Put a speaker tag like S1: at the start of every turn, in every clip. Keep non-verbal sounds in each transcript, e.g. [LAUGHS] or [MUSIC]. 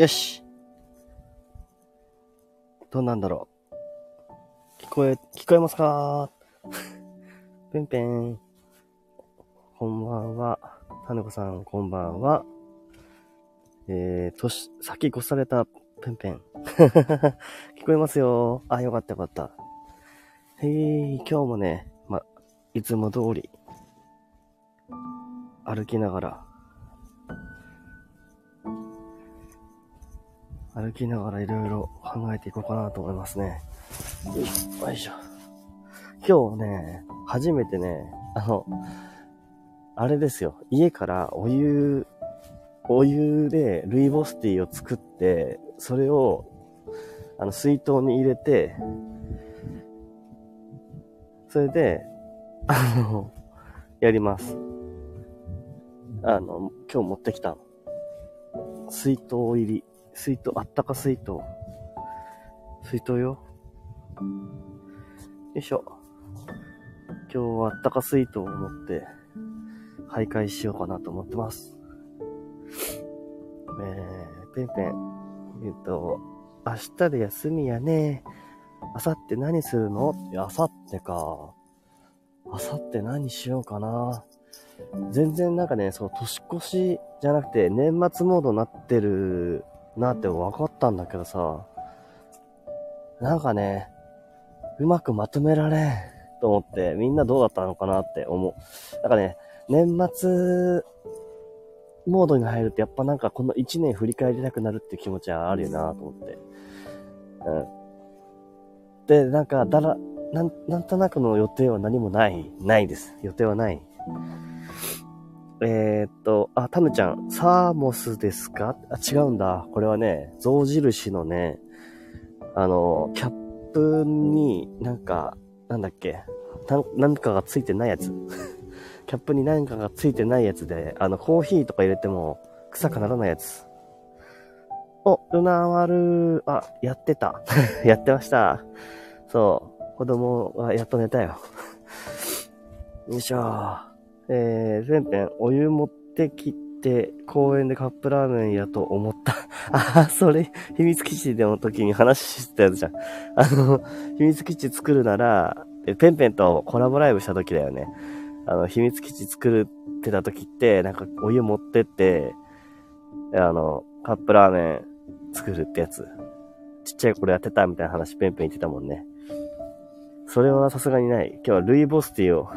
S1: よし。どうなんだろう。聞こえ、聞こえますか？ペンペン。こんばんは。タネコさん、こんばんは。えー、年、先越されたペンペン。[LAUGHS] 聞こえますよ。あ、よかったよかった。へい、今日もね、ま、いつも通り、歩きながら、歩きながらいろいろ考えていこうかなと思いますね。よいしょ、今日ね、初めてね、あの、あれですよ。家からお湯、お湯でルイボスティーを作って、それを、あの、水筒に入れて、それで、あの、やります。あの、今日持ってきた水筒入り水筒、あったか水筒。水筒よ。よいしょ。今日はあったか水筒を持って、徘徊しようかなと思ってます。えー、ペンペン。えっと、明日で休みやね。明後日何するの？いや明後日か。明後日何しようかな。全然なんかね、そう、年越しじゃなくて、年末モードになってるなって分かったんだけどさ、なんかね、うまくまとめられんと思って、みんなどうだったのかなって思う。なんかね、年末モードに入るとやっぱなんかこの1年振り返りたくなるっていう気持ちはあるよなと思って。うん。で、なんか、だら、なん、なんとなくの予定は何もない。ないです。予定はない。えー、っと、あ、タムちゃん、サーモスですか？あ、違うんだ。これはね、象印のね、あの、キャップになんか、なんだっけ、ななんかがついてないやつ。[LAUGHS] キャップに何かがついてないやつで、あの、コーヒーとか入れても臭くならないやつ。お、ルナワル、あ、やってた。[LAUGHS] やってました。そう、子供はやっと寝たよ。よいしょ。えー、ペンペン、お湯持ってきて、公園でカップラーメンやと思った。[LAUGHS] あ、それ、秘密基地での時に話してたやつじゃん。あの、秘密基地作るなら、ペンペンとコラボライブした時だよね。あの、秘密基地作るってた時って、なんかお湯持ってって、あの、カップラーメン作るってやつ。ちっちゃい頃やってたみたいな話ペンペン言ってたもんね。それはさすがにない。今日はルイボスティーを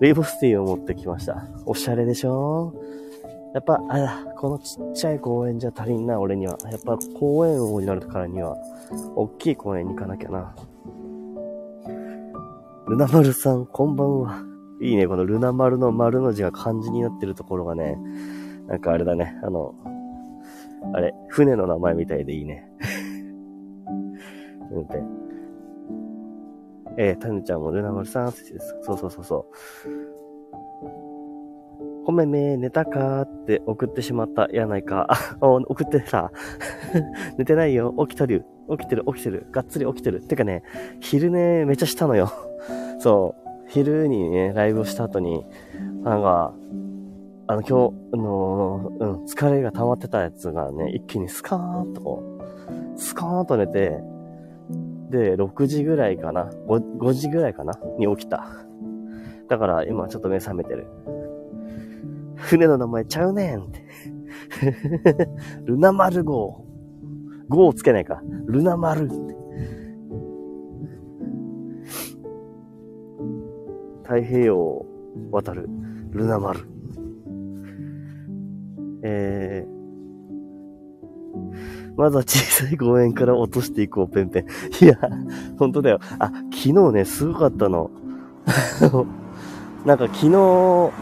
S1: ルイボスティーを持ってきました。おしゃれでしょ？やっぱ、あら、このちっちゃい公園じゃ足りんな、俺には。やっぱ公園王になるからには、大きい公園に行かなきゃな。ルナ丸さん、こんばんは。いいね、このルナ丸の丸の字が漢字になってるところがね、なんかあれだね、あの、あれ、船の名前みたいでいいね。うんて。えー、タヌちゃんもルナマルさんってです。そうそうそうそう。ごめんね、寝たかって送ってしまった。やないか。[LAUGHS] あ、送ってさ。[LAUGHS] 寝てないよ。起きとる。起きてる、起きてる。がっつり起きてる。てかね、昼寝めっちゃしたのよ。[LAUGHS] そう。昼にね、ライブをした後に、なんか、あの、今日、あの、うん、疲れが溜まってたやつがね、一気にスカーンとこう、スカーンと寝て、で、6時ぐらいかな 5, 5時ぐらいかな？に起きた。だから今ちょっと目覚めてる。船の名前ちゃうねんって。[LAUGHS] ルナマル号。号をつけないか。ルナマルって。太平洋を渡るルナマル。えー、まずは小さい公園から落としていこう、ペンペン。いや、本当だよ。あ、昨日ね、すごかったの。[LAUGHS] なんか昨日、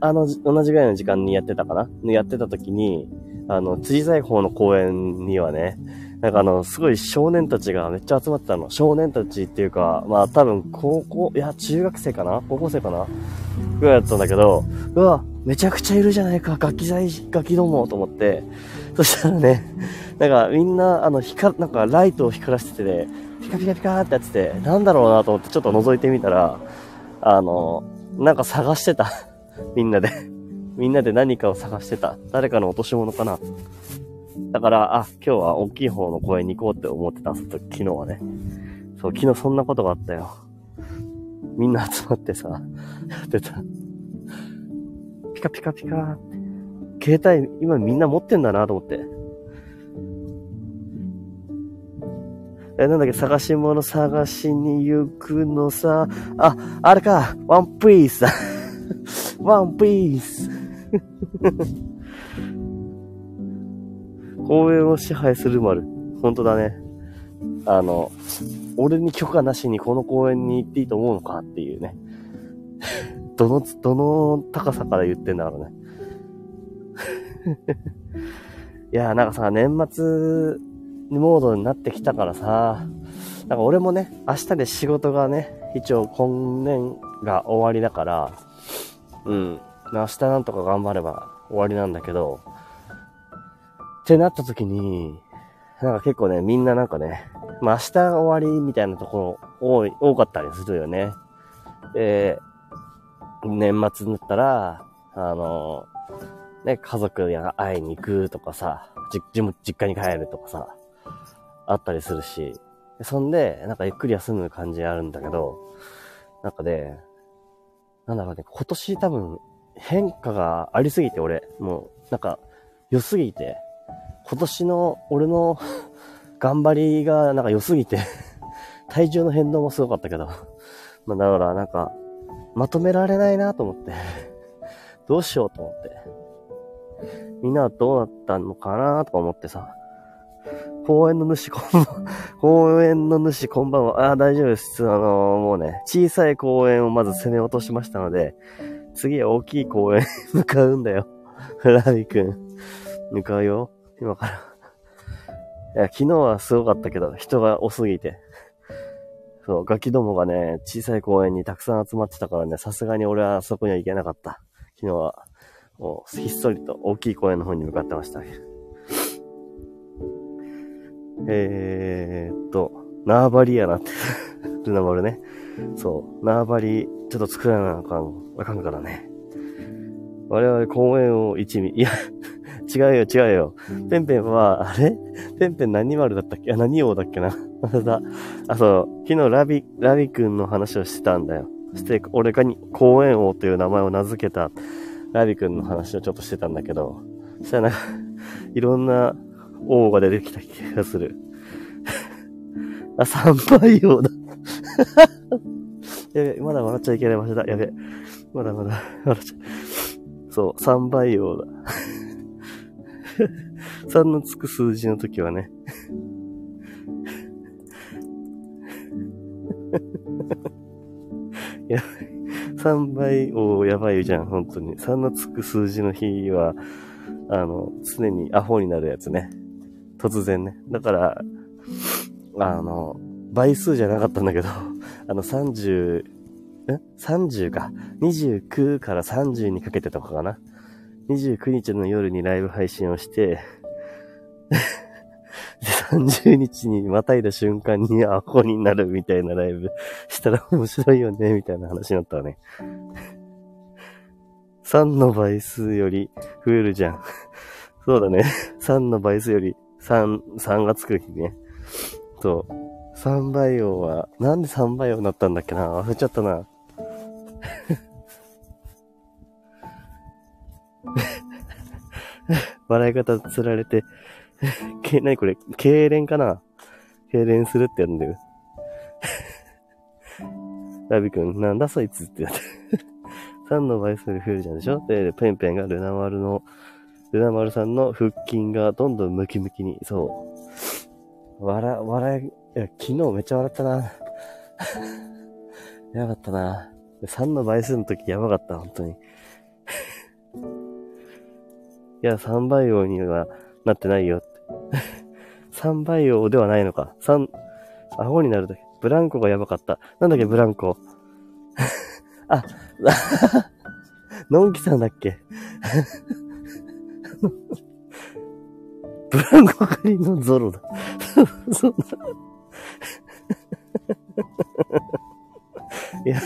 S1: あの、同じぐらいの時間にやってたかな？やってた時に、あの、小さい方の公園にはね、なんかあの、すごい少年たちがめっちゃ集まってたの。少年たちっていうか、まあ多分高校、いや、中学生かな？高校生かな？ぐらいだったんだけど、うわ、めちゃくちゃいるじゃないか、ガキ在、ガキどもと思って、そしたらね、なんかみんな、あの、光、なんかライトを光らせてて、ピカピカピカってやってて、なんだろうなと思ってちょっと覗いてみたら、あの、なんか探してた。[LAUGHS] みんなで。みんなで何かを探してた。誰かの落とし物かな。だから、あ、今日は大きい方の公園に行こうって思ってた昨日はね。そう、昨日そんなことがあったよ。みんな集まってさ、やってた。ピカピカピカ携帯、今みんな持ってんだなと思って。え、なんだっけ、探し物探しに行くのさ。あ、あれか、ワンピースだ。ワンピース。[LAUGHS] 公園を支配する丸。本当だね。あの、俺に許可なしにこの公園に行っていいと思うのかっていうね。[LAUGHS] どの、どの高さから言ってんだろうね。[LAUGHS] いや、なんかさ、年末モードになってきたからさ、なんか俺もね、明日で仕事がね、一応今年が終わりだから、うん。明日なんとか頑張れば終わりなんだけど、ってなった時に、なんか結構ね、みんななんかね、まあ明日終わりみたいなところ多い、多かったりするよね。で、年末になったら、あの、ね、家族や会いに行くとかさ、じ、実家に帰るとかさ、あったりするし、そんで、なんかゆっくり休む感じあるんだけど、なんかね、なんだろうね、今年多分変化がありすぎて俺、もう、なんか良すぎて、今年の俺の [LAUGHS] 頑張りがなんか良すぎて。体重の変動もすごかったけど。まあだからなんか、まとめられないなと思って。どうしようと思って。みんなはどうなったのかなとか思ってさ。公園の主こんばん、公園の [LAUGHS] 主こんばんは。あ、大丈夫です。あのー、もうね、小さい公園をまず攻め落としましたので、次は大きい公園向かうんだよ。[LAUGHS] ラビ君。向かうよ。今から。いや、昨日はすごかったけど、人が多すぎて。そう、ガキどもがね、小さい公園にたくさん集まってたからね、さすがに俺はそこには行けなかった。昨日は、もう、ひっそりと大きい公園の方に向かってました。えーっと、縄張りやなって [LAUGHS] ルナ丸ね。そう、縄張り、ちょっと作らなあかん、あかんからね。我々公園を一味、いや、[LAUGHS] 違うよ、違うよ。ペンペンは、あれ？ペンペン何丸だったっけ？あ、何王だっけな？あ、そう、昨日ラビ、ラビ君の話をしてたんだよ。して、俺がに公園王という名前を名付けたラビ君の話をちょっとしてたんだけど、そしたらなんか、いろんな王が出てきた気がする。[LAUGHS] あ、三倍王だ。[LAUGHS] やべ、まだ笑っちゃいけない場所だ。やべ。まだまだ笑っちゃう。そう、三倍王だ。[LAUGHS] 3のつく数字の時はね。やばい。3倍王やばいじゃん、本当に。3のつく数字の日は、あの、常にアホになるやつね。突然ね。だから、あの、倍数じゃなかったんだけど、[LAUGHS] あの30、ん ?30 か。29から30にかけてとかかな。29日の夜にライブ配信をして [LAUGHS] 30日にまたいだ瞬間にアホになるみたいなライブ [LAUGHS] したら面白いよね、みたいな話になったわね。3の倍数より増えるじゃん。そうだね。3の倍数より3、3がつく日ね。そう。3倍王は、なんで3倍王になったんだっけな忘れちゃったな。[LAUGHS] 笑い方つられて、[LAUGHS] け、なにこれ、痙攣かな痙攣するってやるんだよ。[LAUGHS] ラビ君、なんだそいつってやって。3の倍数で増えるじゃんでしょで、ペンペンがルナ丸のルナ丸さんの腹筋がどんどんムキムキに、そう。笑、笑い、いや、昨日めっちゃ笑ったな。[LAUGHS] やばかったな。3の倍数の時やばかった、本当に。[LAUGHS] いや、3倍王にはなってないよって。[LAUGHS] 3倍王ではないのか。3、アホになるだけ。ブランコがやばかった。なんだっけ、ブランコ。あ、のんきさんだっけ？ブランコ狩りのゾロだ。そんな。いや、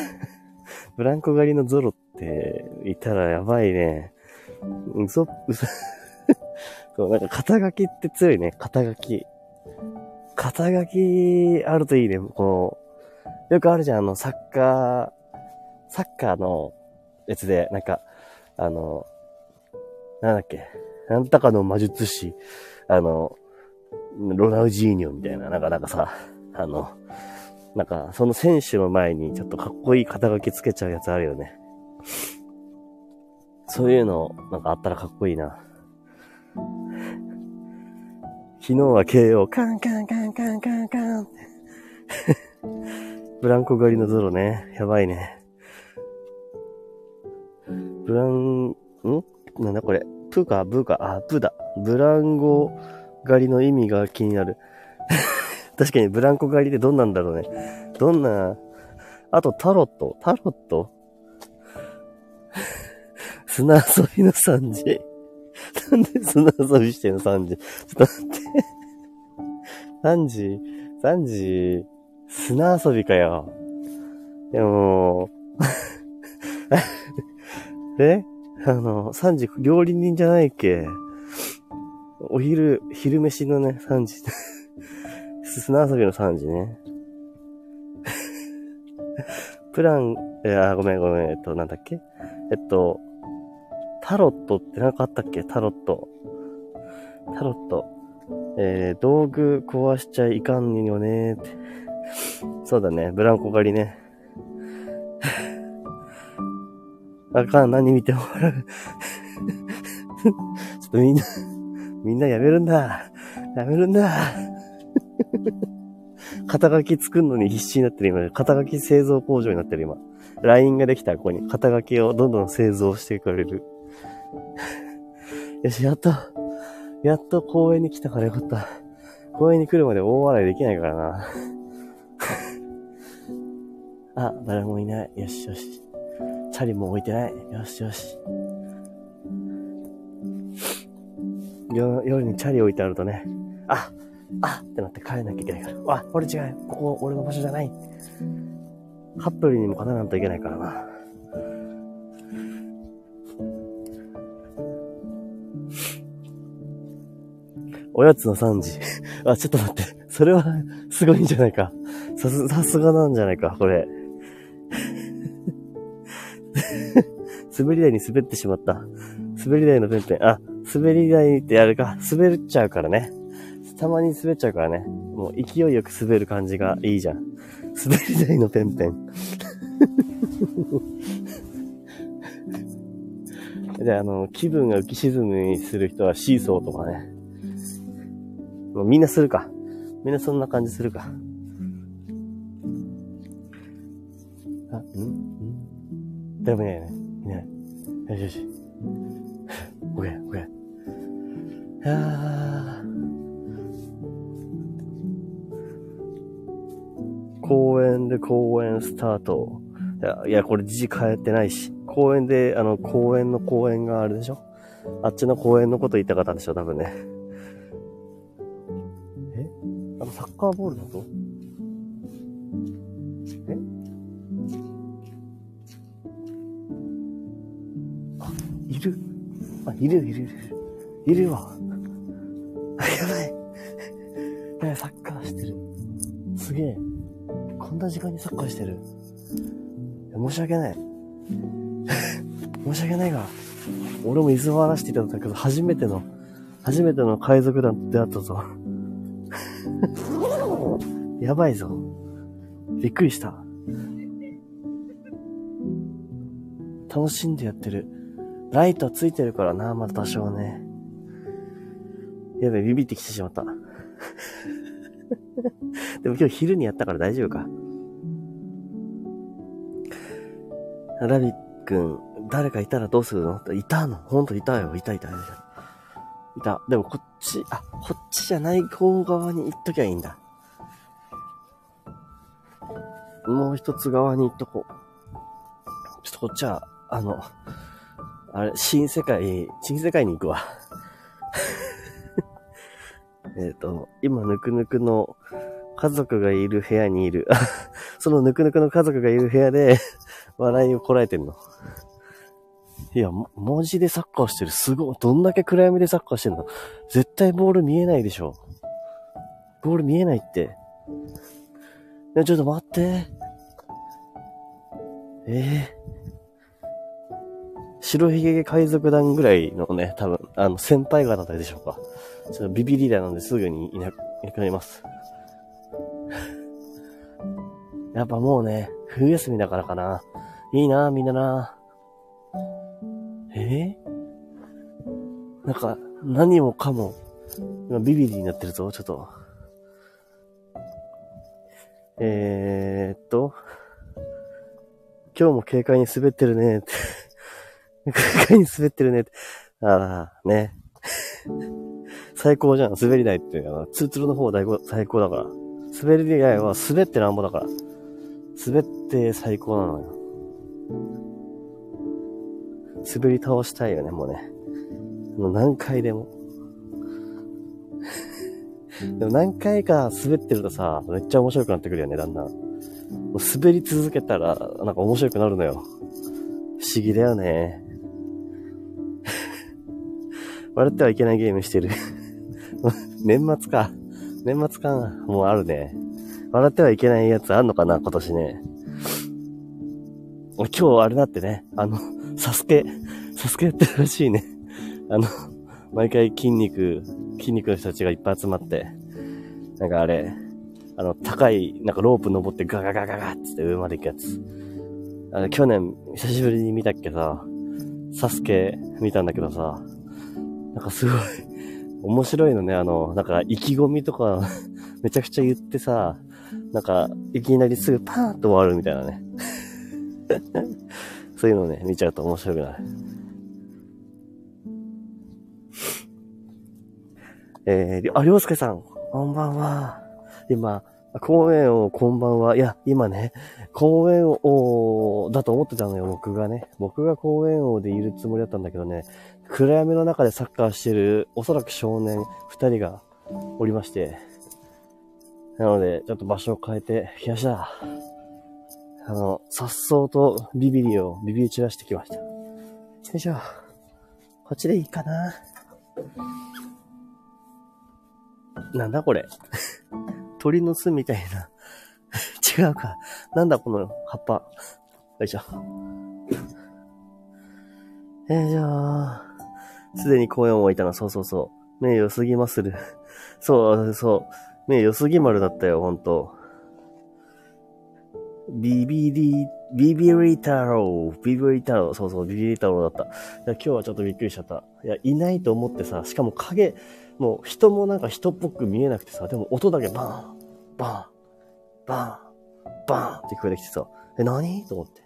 S1: ブランコ狩りのゾロっていたらやばいね。嘘、嘘、そう、なんか肩書きって強いね、肩書き。肩書きあるといいね、こう、よくあるじゃん、あの、サッカー、サッカーのやつで、なんか、あの、なんだっけ、なんとかの魔術師、あの、ロナウジーニョみたいな、なんか、なんかさ、あの、なんか、その選手の前にちょっとかっこいい肩書きつけちゃうやつあるよね。そういうの、なんかあったらかっこいいな。昨日は KO、カンカンカンカンカンカン。[LAUGHS] ブランコ狩りのゾロね。やばいね。ブラン、ん？なんだこれ。プか、ブーか、あ、プだ。ブランゴ狩りの意味が気になる。[LAUGHS] 確かにブランコ狩りってどんなんだろうね。どんな、あとタロットタロット？[LAUGHS] 砂遊びの3時。なんで砂遊びしてんの ?3 時？ちょっと待って。3時、3時、砂遊びかよ。でも、[LAUGHS] え？あの、3時、料理人じゃないっけお昼、昼飯のね、3時。[LAUGHS] 砂遊びの3時ね。[LAUGHS] プラン、いや、ごめんごめん、えっと、なんだっけ？えっと、タロットってなんかあったっけ？タロット。タロット。えー、道具壊しちゃいかんよねーって。そうだね、ブランコ狩りね。[LAUGHS] あかん、何見ても笑う。[LAUGHS] ちょっとみんな、みんなやめるんだ。やめるんだ。肩書き作るのに必死になってる今。肩書き製造工場になってる今。LINE ができたらここに肩書きをどんどん製造してくれる。よし、やっと、やっと公園に来たからよかった。公園に来るまで大笑いできないからな。[LAUGHS] あ、誰もいない。よしよし。チャリも置いてない。よしよし。夜にチャリ置いてあるとね、あ、あってなって帰らなきゃいけないから。わ、俺違う。ここ俺の場所じゃない。カップルにも勝たないといけないからな。おやつの3時。[LAUGHS] あ、ちょっと待って。それは、すごいんじゃないか。さす、さすがなんじゃないか、これ。滑り台に滑ってしまった。滑り台のペンペン。あ、滑り台ってやるか。滑っちゃうからね。たまに滑っちゃうからね。もう勢いよく滑る感じがいいじゃん。滑り台のペンペン。[LAUGHS] で、あの、気分が浮き沈むにする人はシーソーとかね。もうみんなするか。みんなそんな感じするか。誰もいないね。いない。よしよし。オッケー、オッケー。あ公園で公園スタート。いや、いやこれ字変えてないし。公園で、あの、公園の公園があるでしょあっちの公園のこと言いたかった方でしょ多分ね。えあの、サッカーボールのことあ、いるいるいる。いるわ。あ、やばい。やばい、サッカーしてる。すげえ。こんな時間にサッカーしてる。申し訳ない。申し訳ないが、俺も水を荒らしていたんだけど、初めての、初めての海賊団であったぞ。やばいぞ。びっくりした。楽しんでやってる。ライトついてるからな、まだ多少ね。やべ、ビビってきてしまった。[LAUGHS] でも今日昼にやったから大丈夫か。ラビッ君、誰かいたらどうするの？いたの？ほんといたよ。いたいたいた。いた。でもこっち、あ、こっちじゃない方側に行っときゃいいんだ。もう一つ側に行っとこう。ちょっとこっちは、あの、あれ、新世界、新世界に行くわ。[LAUGHS] えっと、今、ぬくぬくの家族がいる部屋にいる。[LAUGHS] そのぬくぬくの家族がいる部屋で [LAUGHS] 笑いをこらえてんの。いや、文字でサッカーしてる。すごい。どんだけ暗闇でサッカーしてんの絶対ボール見えないでしょ。ボール見えないって。いや、ちょっと待って。ええー、白ひげ海賊団ぐらいのね、多分、あの、先輩方でしょうか。ちょっとビビリだなんですぐにいなくなります。[LAUGHS] やっぱもうね、冬休みだからかな。いいな、みんなな。えー、なんか、何もかも、今ビビリになってるぞ、ちょっと。えー、っと、今日も軽快に滑ってるねって軽快に滑ってるねって。ああ、ね。最高じゃん。滑り台っていうの、ツーツルの方最高最高だから。滑り台は滑ってなんぼだから。滑って最高なのよ。滑り倒したいよね、もうね。もう何回でも。[LAUGHS] でも何回か滑ってるとさ、めっちゃ面白くなってくるよね、だんだん。滑り続けたら、なんか面白くなるのよ。不思議だよね。笑ってはいけないゲームしてる [LAUGHS] 年末か。年末かもうあるね。笑ってはいけないやつあんのかな今年ね。今日あれだってね、あの、サスケ、サスケやってるらしいね。あの、毎回筋肉、筋肉の人たちがいっぱい集まって、なんかあれ、あの、高い、なんかロープ登ってガガガガガって上まで行くやつ。あの、去年、久しぶりに見たっけさ、サスケ見たんだけどさ、なんかすごい、面白いのね、あの、なんか意気込みとか [LAUGHS] めちゃくちゃ言ってさ、なんか、いきなりすぐパーンと終わるみたいなね。[LAUGHS] そういうのね、見ちゃうと面白くなる。えー、あ、りょうすけさん、こんばんは。今、公園をこんばんは。いや、今ね、公園王だと思ってたのよ、僕がね。僕が公園王でいるつもりだったんだけどね、暗闇の中でサッカーしてる、おそらく少年二人がおりまして。なので、ちょっと場所を変えて、冷やした。あの、さっそうとビビリをビビり散らしてきました。よいしょ。こっちでいいかな。なんだこれ。[LAUGHS] 鳥の巣みたいな。[LAUGHS] 違うか。なんだこの葉っぱ。よいしょ。えー、じゃあ、すでに公園を置いたな。そうそうそう。目良すぎまする。そ [LAUGHS] うそう。目良すぎ丸だったよ、ほんと。ビビリ、ビビリ太郎、ビビリ太郎、そうそう、ビビリ太郎だった。いや、今日はちょっとびっくりしちゃった。いや、いないと思ってさ、しかも影、もう人もなんか人っぽく見えなくてさ、でも音だけバーン、バーン、バーン、バーンって聞こえてきてさ、え、何？と思って。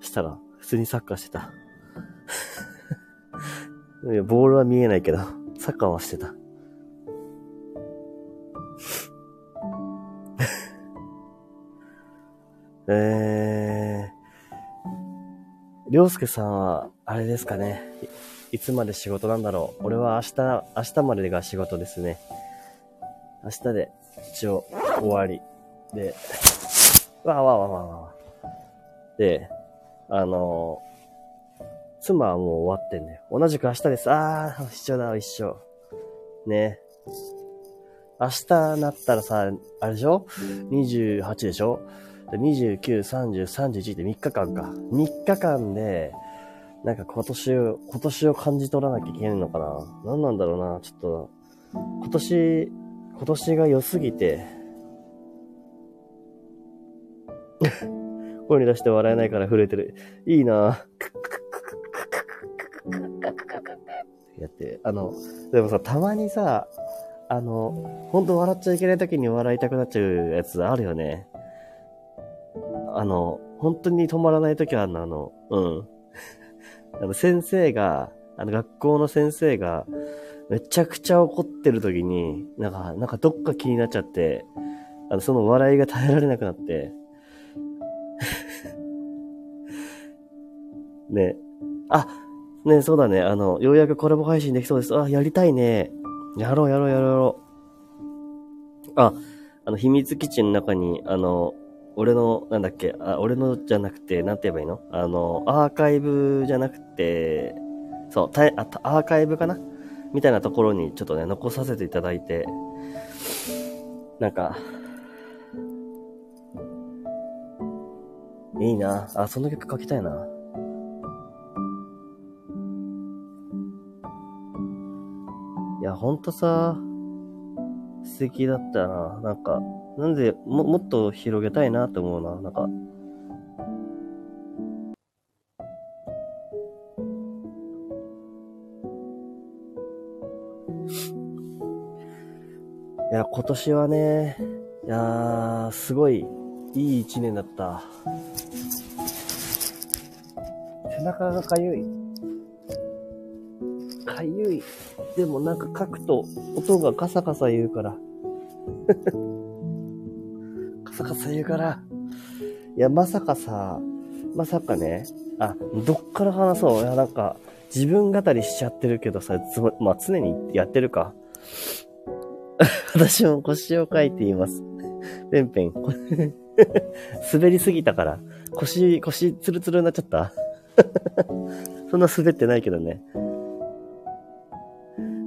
S1: したら、普通にサッカーしてた。[LAUGHS] [LAUGHS] いや、ボールは見えないけど、サッカーはしてた。[LAUGHS] えー、りょうすけさんは、あれですかね。いつまで仕事なんだろう。俺は明日、明日までが仕事ですね。明日で一応終わり。で、[LAUGHS] わわわわわで、あの妻はもう終わってんだよ。同じく明日です。あー、一緒だ、一緒。ね。明日なったらさ、あれでしょ ?28 でしょ？29、30、31って3日間か。3日間で、なんか今年を、今年を感じ取らなきゃいけないのかな何なんだろうなちょっと、今年、今年が良すぎて、[LAUGHS] 声に出して笑えないから震えてる。いいなやって、あの、でもさ、たまにさ、あの、ほんと笑っちゃいけない時に笑いたくなっちゃうやつあるよね。あの、本当に止まらない時あの、あの、うん。[LAUGHS] あの、先生が、あの、学校の先生が、めちゃくちゃ怒ってる時に、なんか、なんかどっか気になっちゃって、あの、その笑いが耐えられなくなって、[LAUGHS] ね。あ、ね、そうだね。あの、ようやくコラボ配信できそうです。あ、やりたいね。やろうやろうやろうやろう。あ、あの、秘密基地の中に、あの、俺の、なんだっけ、あ、俺のじゃなくて、なんて言えばいいの？あの、アーカイブじゃなくて、そう、たあアーカイブかな？みたいなところにちょっとね、残させていただいて、なんか、いいな。あ、その曲書きたいな。ほんとさ、素敵だったな。なんか、なんで、も、もっと広げたいなって思うな。なんか、いや、今年はね、いやー、すごい、いい一年だった。背中がかゆい。かゆい。でもなんか書くと音がカサカサ言うから。[LAUGHS] カサカサ言うから。いや、まさかさ、まさかね、あ、どっから話そう。いや、なんか、自分語りしちゃってるけどさ、つまあ、常にやってるか。[LAUGHS] 私も腰を書いています。ペンペン。[LAUGHS] 滑りすぎたから。腰、腰ツルツルになっちゃったそんな滑ってないけどね。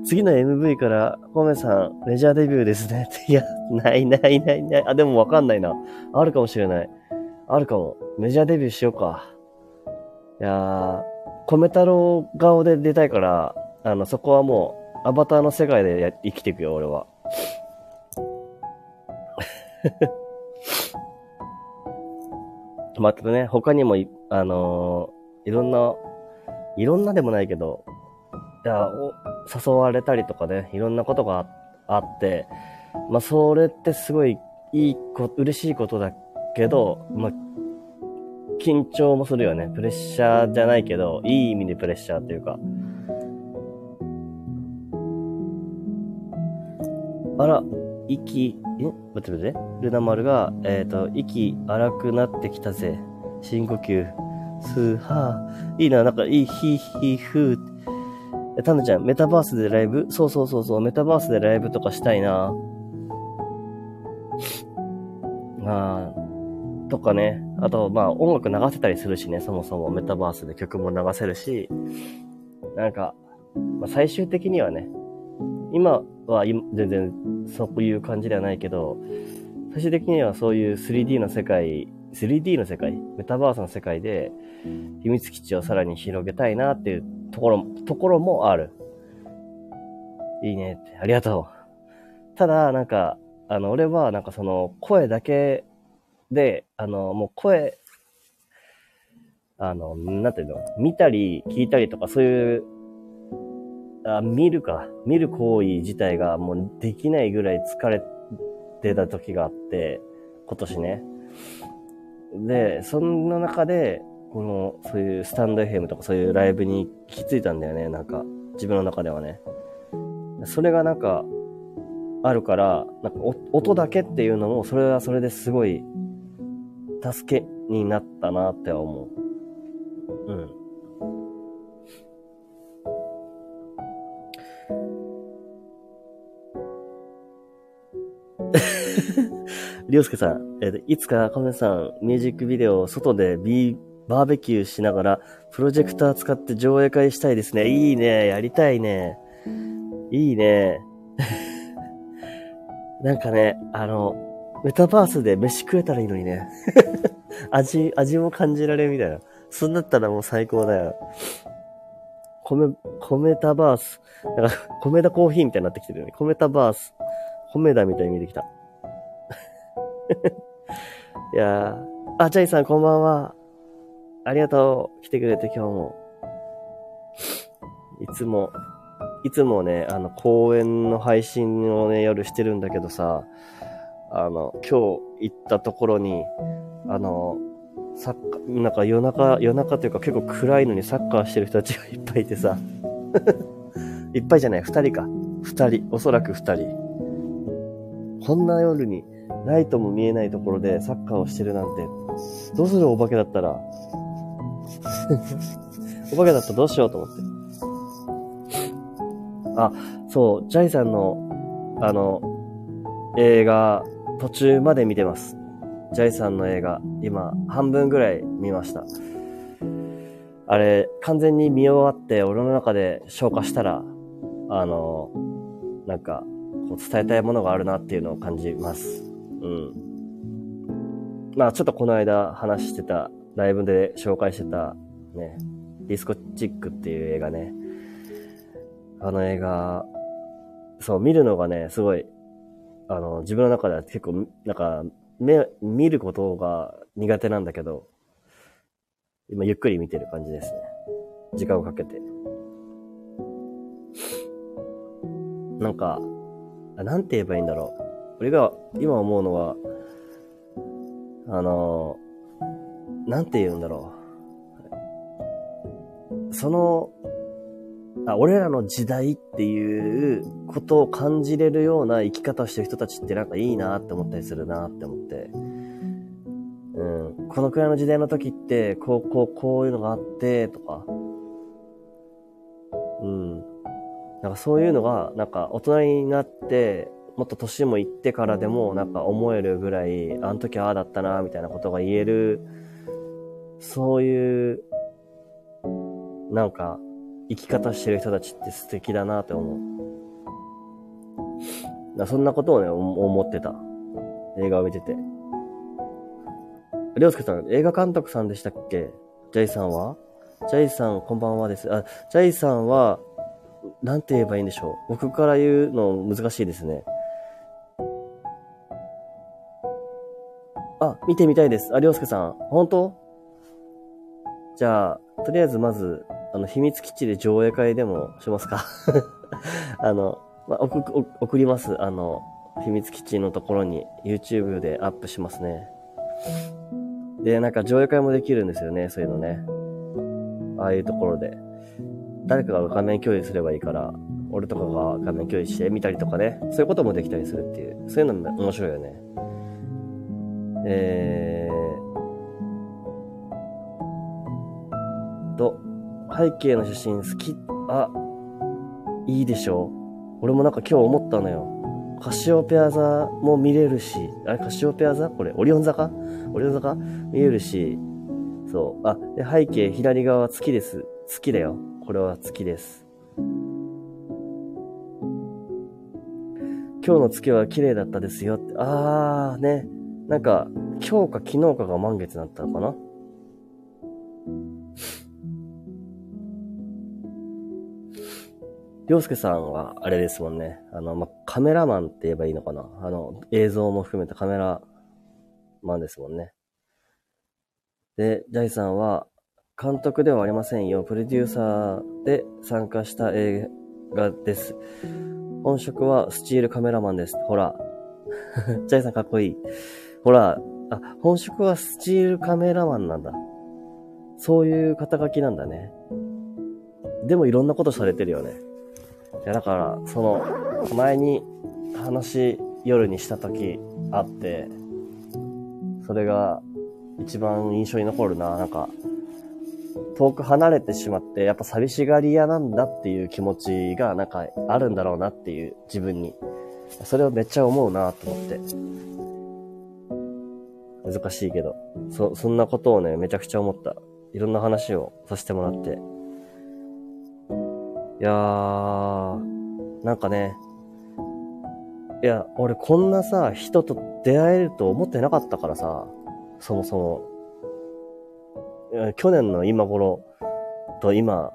S1: 次の MV から、コメさん、メジャーデビューですね。[LAUGHS] いや、ないないないない。あ、でもわかんないな。あるかもしれない。あるかも。メジャーデビューしようか。いやー、米太郎顔で出たいから、あの、そこはもう、アバターの世界で生きていくよ、俺は。[LAUGHS] またね、他にもあのー、いろんな、いろんなでもないけど、いや、誘われたりとかね、いろんなことがあって、まあ、それってすごいいいこ、嬉しいことだけど、まあ、緊張もするよね。プレッシャーじゃないけど、いい意味でプレッシャーっていうか。あら、息、え待って待って。ルナ丸が、えっ、ー、と、息荒くなってきたぜ。深呼吸。スーハー。いいな、なんか、いい、ヒーヒーフー。タヌちゃん、メタバースでライブ？そうそうそうそう、メタバースでライブとかしたいな。あ、とかね。あと、まあ、音楽流せたりするしね、そもそもメタバースで曲も流せるし、なんか、まあ、最終的にはね、今は全然そういう感じではないけど、最終的にはそういう 3D の世界、3D の世界、メタバースの世界で、秘密基地をさらに広げたいなっていうところ、ところもある。いいねって、ありがとう。ただ、なんか、あの、俺はなんかその声だけで、あの、もう声、あの、なんていうの、見たり聞いたりとかそういうあ、見るか。見る行為自体がもうできないぐらい疲れてた時があって、今年ね。で、そんな中で、この、そういうスタンド FM とかそういうライブに行き着いたんだよね、なんか、自分の中ではね。それがなんか、あるから、なんか音だけっていうのも、それはそれですごい、助けになったなって思う。うん。りょうすけさん、えー、いつかカメさん、ミュージックビデオを外でビー、バーベキューしながら、プロジェクター使って上映会したいですね。いいね。やりたいね。いいね。[LAUGHS] なんかね、あの、メタバースで飯食えたらいいのにね。[LAUGHS] 味、味も感じられるみたいな。そんだったらもう最高だよ。米、米タバース。なんか、米田コーヒーみたいになってきてるよね。米タバース。米田みたいに見えてきた。[LAUGHS] いやー。あ、チャイさんこんばんは。ありがとう。来てくれて今日も。いつも、いつもね、あの、公演の配信をね、夜してるんだけどさ、あの、今日行ったところに、あの、サッカー、なんか夜中、夜中というか結構暗いのにサッカーしてる人たちがいっぱいいてさ、[LAUGHS] いっぱいじゃない、二人か。二人、おそらく二人。こんな夜にライトも見えないところでサッカーをしてるなんて、どうするお化けだったら。[LAUGHS] お化けだったらどうしようと思って。あ、そう、ジャイさんの、あの、映画、途中まで見てます。ジャイさんの映画、今、半分ぐらい見ました。あれ、完全に見終わって、俺の中で消化したら、あの、なんか、こう伝えたいものがあるなっていうのを感じます。うん。まあ、ちょっとこの間話してた、ライブで紹介してた、ね、ディスコチックっていう映画ね。あの映画、そう、見るのがね、すごい、あの、自分の中では結構、なんか、目、見ることが苦手なんだけど、今ゆっくり見てる感じですね。時間をかけて。なんか、なんて言えばいいんだろう。俺が今思うのは、あの、なんて言うんだろう。その、あ俺らの時代っていうことを感じれるような生き方をしてる人たちってなんかいいなって思ったりするなって思って。うん。このくらいの時代の時って、こう、こう、こういうのがあって、とか。うん。なんかそういうのが、なんか大人になって、もっと年もいってからでもなんか思えるぐらい、あの時ああだったな、みたいなことが言える、そういう、なんか、生き方してる人たちって素敵だなって思う。そんなことをね、思ってた。映画を見てて。りょうすけさん、映画監督さんでしたっけ？ジャイさんは？ジャイさん、こんばんはです。あ、ジャイさんは、なんて言えばいいんでしょう。僕から言うの難しいですね。あ、見てみたいです。あ、りょうすけさん。本当？じゃあ、とりあえずまず、あの、秘密基地で上映会でもしますか [LAUGHS] あの、まあ、送、ります。あの、秘密基地のところに YouTube でアップしますね。で、なんか上映会もできるんですよね、そういうのね。ああいうところで。誰かが画面共有すればいいから、俺とかが画面共有してみたりとかね、そういうこともできたりするっていう、そういうのも面白いよね。えーと、背景の写真好き、あ、いいでしょ俺もなんか今日思ったのよ。カシオペア座も見れるし、あれカシオペア座？これ、オリオン座か？オリオン座か？見れるし、そう。あ、で、背景左側は月です。月だよ。これは月です。今日の月は綺麗だったですよって。あー、ね。なんか、今日か昨日かが満月だったのかなりょうすけさんは、あれですもんね。あの、まカメラマンって言えばいいのかなあの、映像も含めたカメラマンですもんね。で、ジャイさんは、監督ではありませんよ。プロデューサーで参加した映画です。本職はスチールカメラマンです。ほら。[LAUGHS] ジャイさんかっこいい。ほら、あ、本職はスチールカメラマンなんだ。そういう肩書きなんだね。でもいろんなことされてるよね。いや、だから、その、前に話、夜にした時あって、それが一番印象に残るな。なんか、遠く離れてしまって、やっぱ寂しがり屋なんだっていう気持ちが、なんか、あるんだろうなっていう、自分に。それをめっちゃ思うなと思って。難しいけど。そ、そんなことをね、めちゃくちゃ思った。いろんな話をさせてもらって。いやー、なんかね、いや、俺こんなさ、人と出会えると思ってなかったからさ、そもそも。去年の今頃と今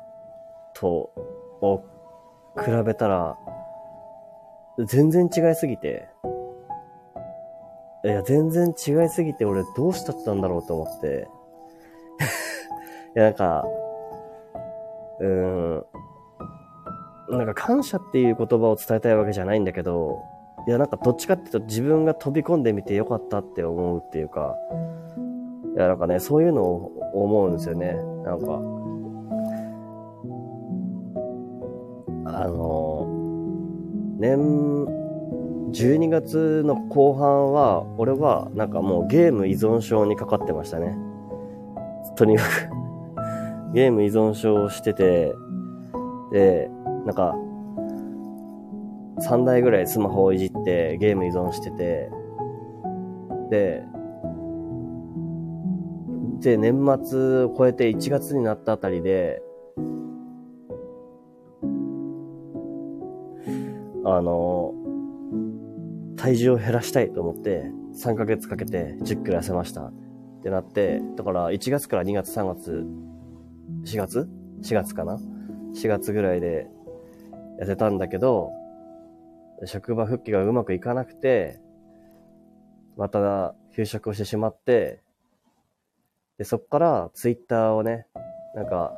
S1: とを比べたら、全然違いすぎて、いや、全然違いすぎて俺どうしちゃったんだろうと思って。[LAUGHS] いや、なんか、うーん、なんか感謝っていう言葉を伝えたいわけじゃないんだけど、いやなんかどっちかっていうと自分が飛び込んでみてよかったって思うっていうか、いやなんかね、そういうのを思うんですよね。なんか、あの、年、12月の後半は、俺はなんかもうゲーム依存症にかかってましたね。とにかくゲーム依存症をしてて、で、なんか、3台ぐらいスマホをいじってゲーム依存してて、で、て年末を超えて1月になったあたりで、あの、体重を減らしたいと思って、3ヶ月かけて10キロ痩せましたってなって、だから1月から2月、3月、4月 ?4 月かな ?4 月ぐらいで痩せたんだけど、職場復帰がうまくいかなくて、また休職をしてしまって、で、そっからツイッターをね、なんか、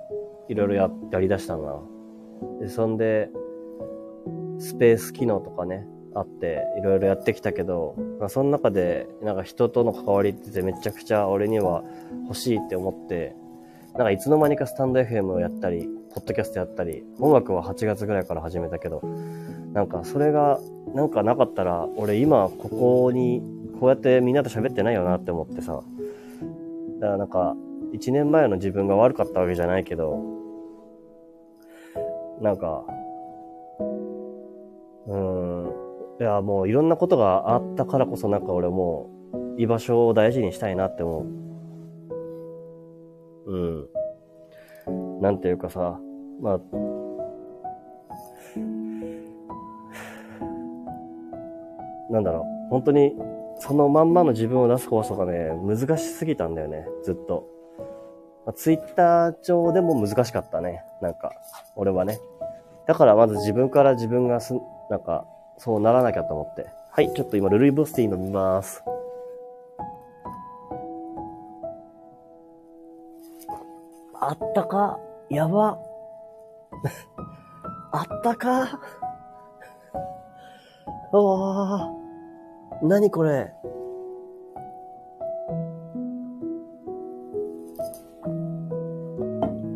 S1: いろいろや、やり出したのな。で、そんで、スペース機能とかね、あって、いろいろやってきたけど、まあ、その中で、なんか人との関わりってめちゃくちゃ俺には欲しいって思って、なんかいつの間にかスタンド FM をやったり、ポッドキャストやったり、音楽は8月ぐらいから始めたけど、なんかそれが、なんかなかったら、俺今ここに、こうやってみんなと喋ってないよなって思ってさ、だからなんか、1年前の自分が悪かったわけじゃないけど、なんか、うーん、いや、もういろんなことがあったからこそなんか俺もう居場所を大事にしたいなって思う。うん。なんていうかさ、まあ、なんだろう、本当にそのまんまの自分を出す怖さがね、難しすぎたんだよね、ずっと。まあ、ツイッター上でも難しかったね、なんか、俺はね。だからまず自分から自分がす、なんか、そうならなきゃと思って。はい、ちょっと今、ルルイボスティー飲みます。あったかやば。[LAUGHS] あったかおー。なにこれ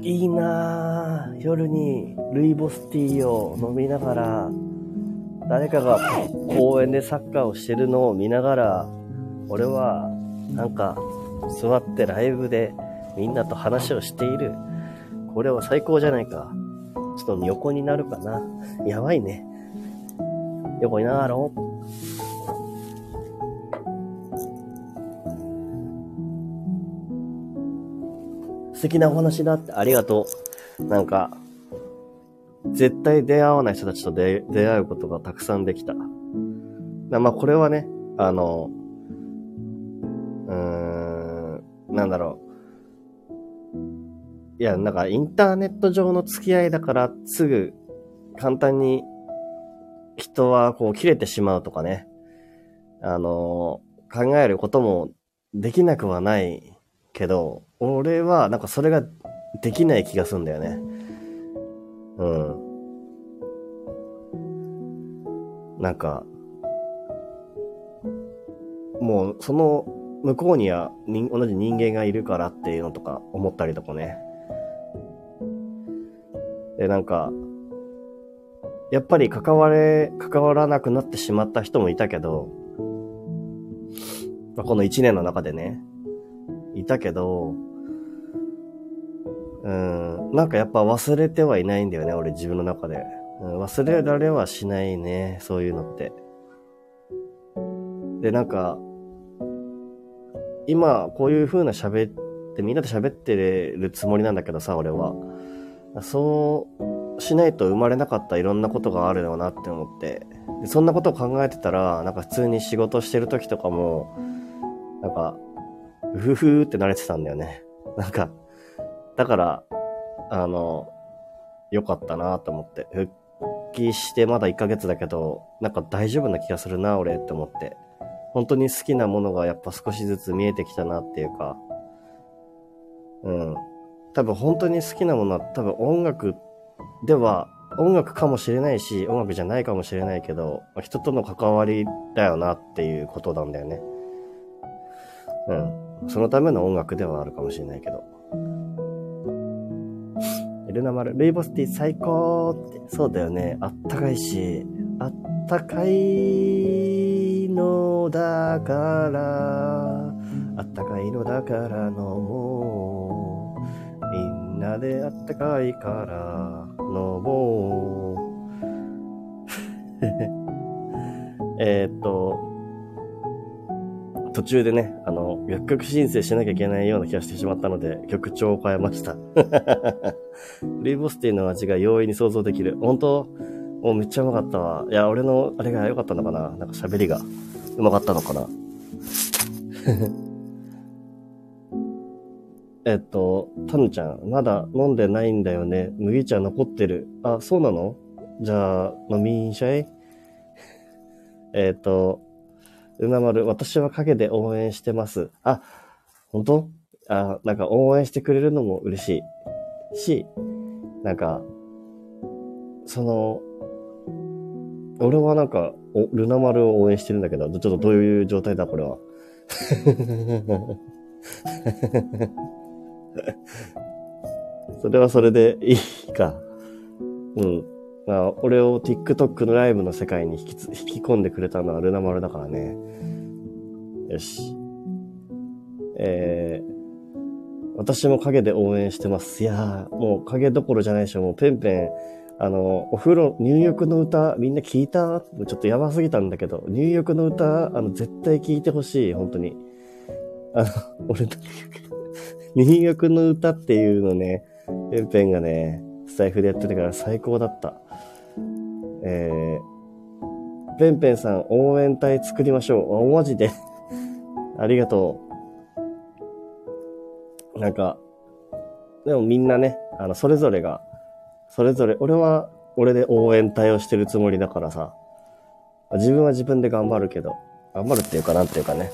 S1: いいなぁ。夜にルイボスティーを飲みながら、誰かが公園でサッカーをしてるのを見ながら、俺はなんか座ってライブでみんなと話をしている。これは最高じゃないか。ちょっと横になるかな。やばいね。横になろう。素敵なお話だってありがとう。なんか、絶対出会わない人たちと出会うことがたくさんできた。まあこれはね、あの、うーん、なんだろう。いや、なんかインターネット上の付き合いだからすぐ簡単に人はこう切れてしまうとかね。あの、考えることもできなくはないけど、俺はなんかそれができない気がするんだよね。うん。なんか、もうその向こうには同じ人間がいるからっていうのとか思ったりとかね。で、なんか、やっぱり関われ、関わらなくなってしまった人もいたけど、まあ、この一年の中でね、いたけど、うん、なんかやっぱ忘れてはいないんだよね、俺自分の中で。うん、忘れられはしないね、そういうのって。で、なんか、今、こういう風な喋って、みんなで喋ってるつもりなんだけどさ、俺は。そうしないと生まれなかったいろんなことがあるよなって思って。そんなことを考えてたら、なんか普通に仕事してる時とかも、なんか、うふふって慣れてたんだよね。[LAUGHS] なんか、だから、あの、良かったなと思って。復帰してまだ1ヶ月だけど、なんか大丈夫な気がするな、俺って思って。本当に好きなものがやっぱ少しずつ見えてきたなっていうか、うん。多分本当に好きなものは多分音楽では、音楽かもしれないし、音楽じゃないかもしれないけど、人との関わりだよなっていうことなんだよね。うん。そのための音楽ではあるかもしれないけど。ルナ丸、ルイボスティー最高って。そうだよね。あったかいし、あったかいのだから、あったかいのだから飲もう。みんなであったかいから飲もう。[LAUGHS] えっと、途中でね、あの、の、楽曲申請しなきゃいけないような気がしてしまったので、曲調を変えました。[LAUGHS] ルイボスティーの味が容易に想像できる。本当？もうめっちゃうまかったわ。いや、俺の、あれが良かったのかななんか喋りがうまかったのかな [LAUGHS] えっと、タヌちゃん、まだ飲んでないんだよね。麦茶残ってる。あ、そうなの？じゃあ、飲みんしゃい？[LAUGHS] えっと、うなまる、私は陰で応援してます。あ、本当？あ、なんか応援してくれるのも嬉しい。し、なんか、その、俺はなんか、お、ルナ丸を応援してるんだけど、ちょっとどういう状態だ、これは？[LAUGHS] [LAUGHS] それはそれでいいか。うん。まあ、俺を TikTok のライブの世界に引き引き込んでくれたのはルナ丸だからね。よし。えー、私も影で応援してます。いやー、もう影どころじゃないでしょ。もうペンペン、あの、お風呂、入浴の歌、みんな聞いた？ちょっとやばすぎたんだけど、入浴の歌、あの、絶対聞いてほしい、本当に。あの、俺の入浴の歌っていうのね、ペンペンがね、スタイフでやってたから最高だった。えー、ペンペンさん応援隊作りましょう。あ、マジで [LAUGHS] ありがとう。なんか、でもみんなね、あの、それぞれがそれぞれ、俺は俺で応援隊をしてるつもりだからさ、自分は自分で頑張るけど、頑張るっていうかなんていうかね。よ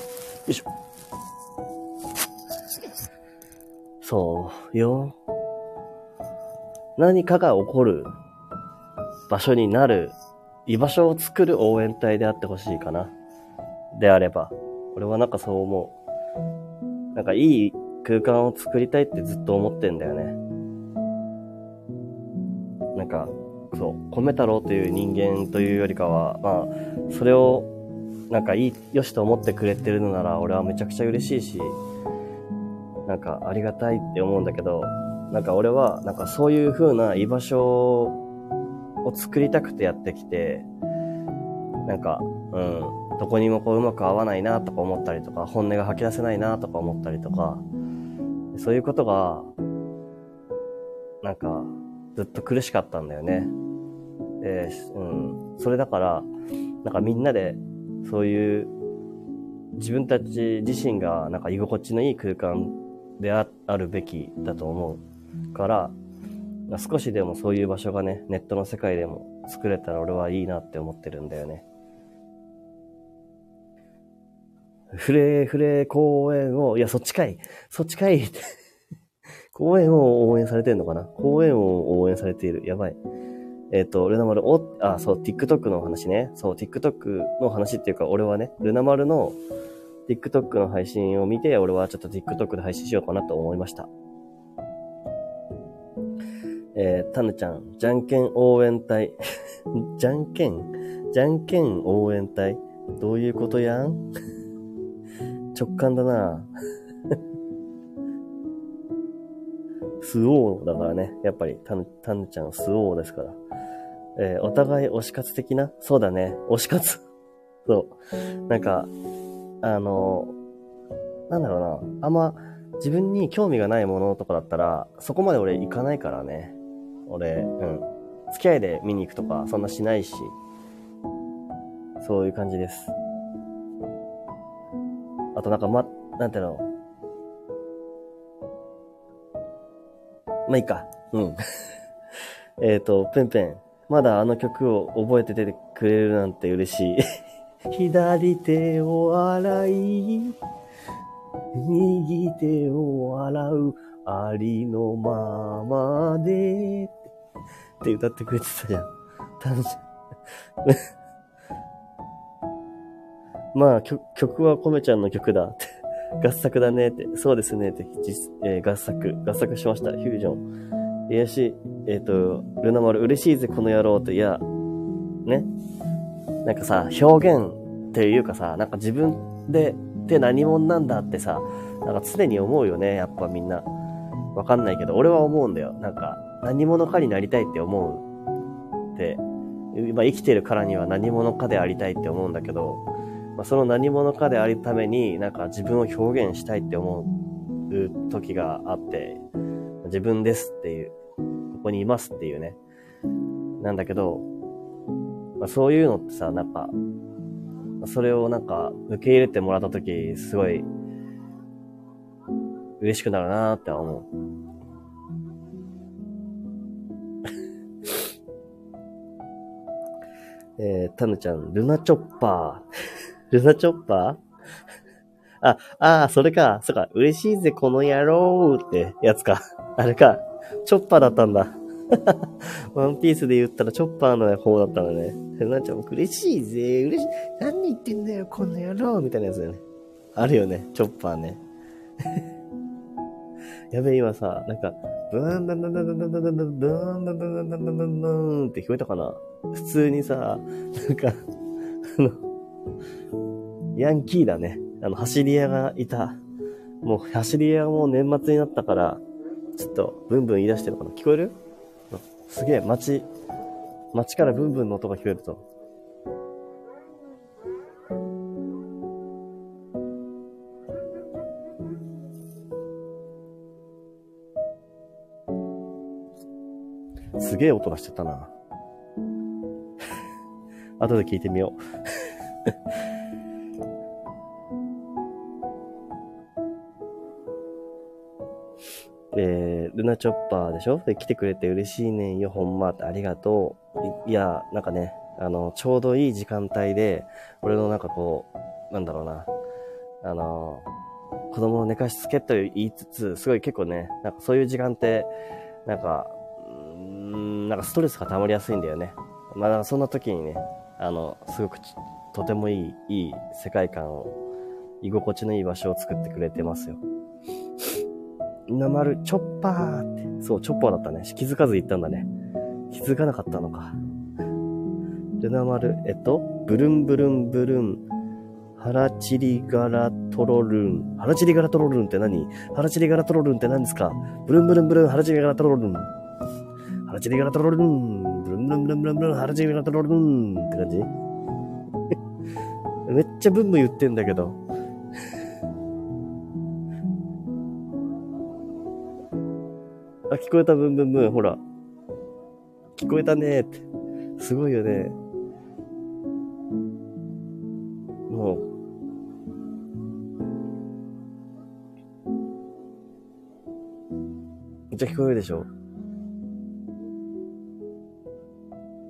S1: いしょ。そうよ。何かが起こる場所になる、居場所を作る応援隊であってほしいかな。であれば。俺はなんかそう思う。なんかいい空間を作りたいってずっと思ってんだよね。なんか、そう、米太郎という人間というよりかは、まあ、それを、なんかいい、よしと思ってくれてるのなら、俺はめちゃくちゃ嬉しいし、なんかありがたいって思うんだけど、なんか俺は、なんかそういう風な居場所を作りたくてやってきて、なんか、うん、どこにもこううまく合わないなとか思ったりとか、本音が吐き出せないなとか思ったりとか、そういうことが、なんか、ずっと苦しかったんだよね。で、うん。それだから、なんかみんなで、そういう、自分たち自身がなんか居心地のいい空間であるべきだと思うから、少しでもそういう場所がね、ネットの世界でも作れたら俺はいいなって思ってるんだよね。フレーフレー公園を、いや、そっちかいそっちかい公演を応援されてるのかな？公演を応援されている。やばい。えっ、ー、と、ルナマル、お、あ、そう、TikTok の話ね。そう、TikTok の話っていうか、俺はね、ルナマルの TikTok の配信を見て、俺はちょっと TikTok で配信しようかなと思いました。えー、タヌちゃん、じゃんけん応援隊。[LAUGHS] じゃんけん？じゃんけん応援隊？どういうことやん？直感だな [LAUGHS] スオーだからね。やっぱり、タヌ、タヌちゃんスオーですから。えー、お互い推し活的な？そうだね。推し活。そう。なんか、あの、なんだろうな。あんま、自分に興味がないものとかだったら、そこまで俺行かないからね。俺、うん。付き合いで見に行くとか、そんなしないし。そういう感じです。あとなんかま、なんていうの、まあいいか。うん。[LAUGHS] えっと、ペンペン。まだあの曲を覚えて出てくれるなんて嬉しい。左手を洗い、右手を洗う、ありのままで、って歌ってくれてたじゃん。楽しい。[LAUGHS] まあ、曲はコメちゃんの曲だって。[LAUGHS] 合作だねって、そうですねって、実えー、合作、合作しました。フュージョン。いやし、えっ、ー、と、ルナ丸嬉しいぜ、この野郎って、いや、ね。なんかさ、表現っていうかさ、なんか自分で、って何者なんだってさ、なんか常に思うよね、やっぱみんな。わかんないけど、俺は思うんだよ。なんか、何者かになりたいって思うって、今生きてるからには何者かでありたいって思うんだけど、まあ、その何者かであるために、なんか自分を表現したいって思う時があって、自分ですっていう、ここにいますっていうね。なんだけど、まあ、そういうのってさ、なんか、それをなんか受け入れてもらった時、すごい嬉しくなるなーって思う。[LAUGHS] えー、タヌちゃん、ルナチョッパー。[LAUGHS] ルナチョッパー？[LAUGHS] あ、ああ、それか。そっか。嬉しいぜ、この野郎ってやつか。あれか。チョッパーだったんだ。ワンピースで言ったらチョッパーの方だったのね。ルナちゃん、嬉しいぜ、嬉しい。何言ってんだよ、この野郎みたいなやつだよね。あるよね、チョッパーね。[LAUGHS] やべえ、今さ、なんか、ブーン、ブーン、ブーン、ブーン、ブーン、ブーン、ブーン、ブーン、ブーン、ブーン、ブーン、ブーン、ブーン、ブーンって聞こえたかな？普通にさ、なんか、あの、ヤンキーだね。あの、走り屋がいた。もう、走り屋も年末になったから、ちょっと、ブンブン言い出してるのかな聞こえる？すげえ、街、街からブンブンの音が聞こえると。すげえ音がしてたな。[LAUGHS] 後で聞いてみようチョッパーでしょ？で、来てくれて嬉しいねんよ、ほんまってありがとう。いや、なんかね、あの、ちょうどいい時間帯で、俺のなんかこう、なんだろうな、あの、子供を寝かしつけと言いつつ、すごい結構ね、なんかそういう時間って、なんか、んなんかストレスが溜まりやすいんだよね。まあ、だからそんな時にね、あの、すごくとてもいい、いい世界観を、居心地のいい場所を作ってくれてますよ。なまる、チョッパーって。そう、チョッパーだったね。気づかず言ったんだね。気づかなかったのか。ルナマル、えっと、ブルンブルンブルン、ハラチリガラトロルン。ハラチリガラトロルンって何？ハラチリガラトロルンって何ですか？ブルンブルンブルン、ハラチリガラトロルン。ハラチリガラトロルン。ブルンブルンブルンブルンブルン、ハラチリガラトロルン。って感じ [LAUGHS] めっちゃブンブン言ってんだけど。聞こえたブンブンブン、ほら。聞こえたねって。すごいよね。もう。めっちゃ聞こえるでしょ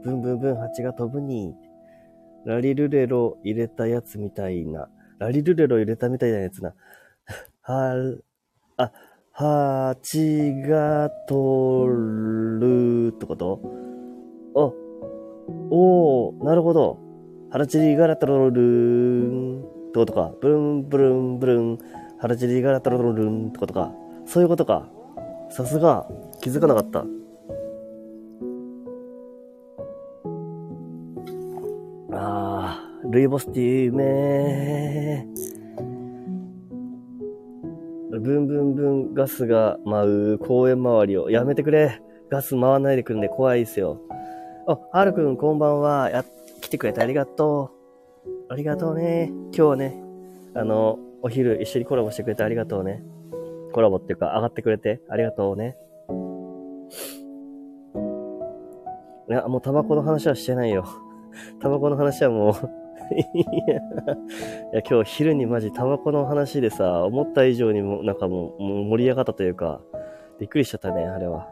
S1: ブンブンブン蜂が飛ぶに。ラリルレロ入れたやつみたいな。ラリルレロ入れたみたいなやつな。は、あ、蜂が取るってこと？あ、おー、なるほど。ハラチリガラトロルンってことか。ブルンブルンブルン。ハラチリガラトロルンってことか。そういうことか。さすが、気づかなかった。あー、ルイボスティーうめー。ブンブンブンガスが舞う公園周りをやめてくれ。ガス回らないでくるんで怖いですよ。あ、はるくんこんばんは。や、来てくれてありがとう。ありがとうね。今日はね、あの、お昼一緒にコラボしてくれてありがとうね。コラボっていうか上がってくれてありがとうね。いや、もうタバコの話はしてないよ。タバコの話はもう [LAUGHS] いや、今日昼にマジタバコの話でさ、思った以上にもなんかもう盛り上がったというか、びっくりしちゃったね、あれは。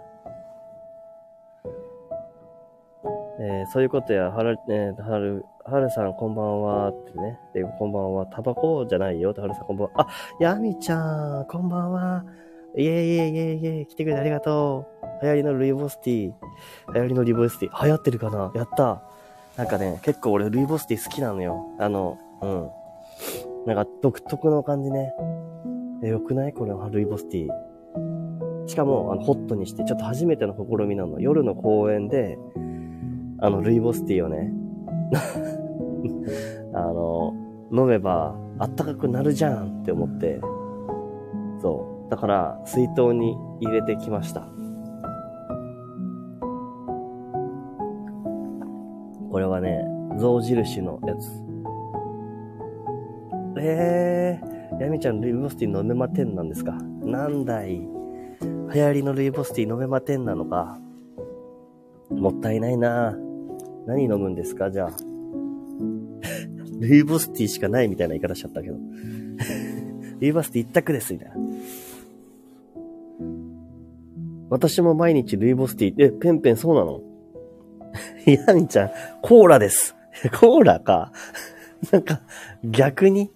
S1: えー、そういうことや、はる、ね、はる、はるさんこんばんはってね。で、こんばんは。タバコじゃないよ。はるさんこんばんは。あ、やみちゃん、こんばんは。イェイイェイイェイイェイ、来てくれてありがとう。流行りのルイボスティー。流行りのリボスティー。流行ってるかな？やった。なんかね、結構俺ルイボスティー好きなのよ。あの、うん。なんか独特の感じね。え、よくない？これはルイボスティー。しかも、あの、ホットにして、ちょっと初めての試みなの。夜の公園で、あの、ルイボスティーをね、[LAUGHS] あの、飲めば、あったかくなるじゃんって思って、そう。だから、水筒に入れてきました。象印のやつ。えー、ヤミちゃんルイボスティー飲めまてんなんですか？なんだい。流行りのルイボスティー飲めまてんなのか？もったいないな何飲むんですか？じゃあ。[LAUGHS] ルイボスティーしかないみたいな言い方しちゃったけど。[LAUGHS] ルイボスティー一択です、みたいな。私も毎日ルイボスティー、え、ペンペンそうなの？[LAUGHS] ヤミちゃん、コーラです。[LAUGHS] コーラか。[LAUGHS] なんか、逆に、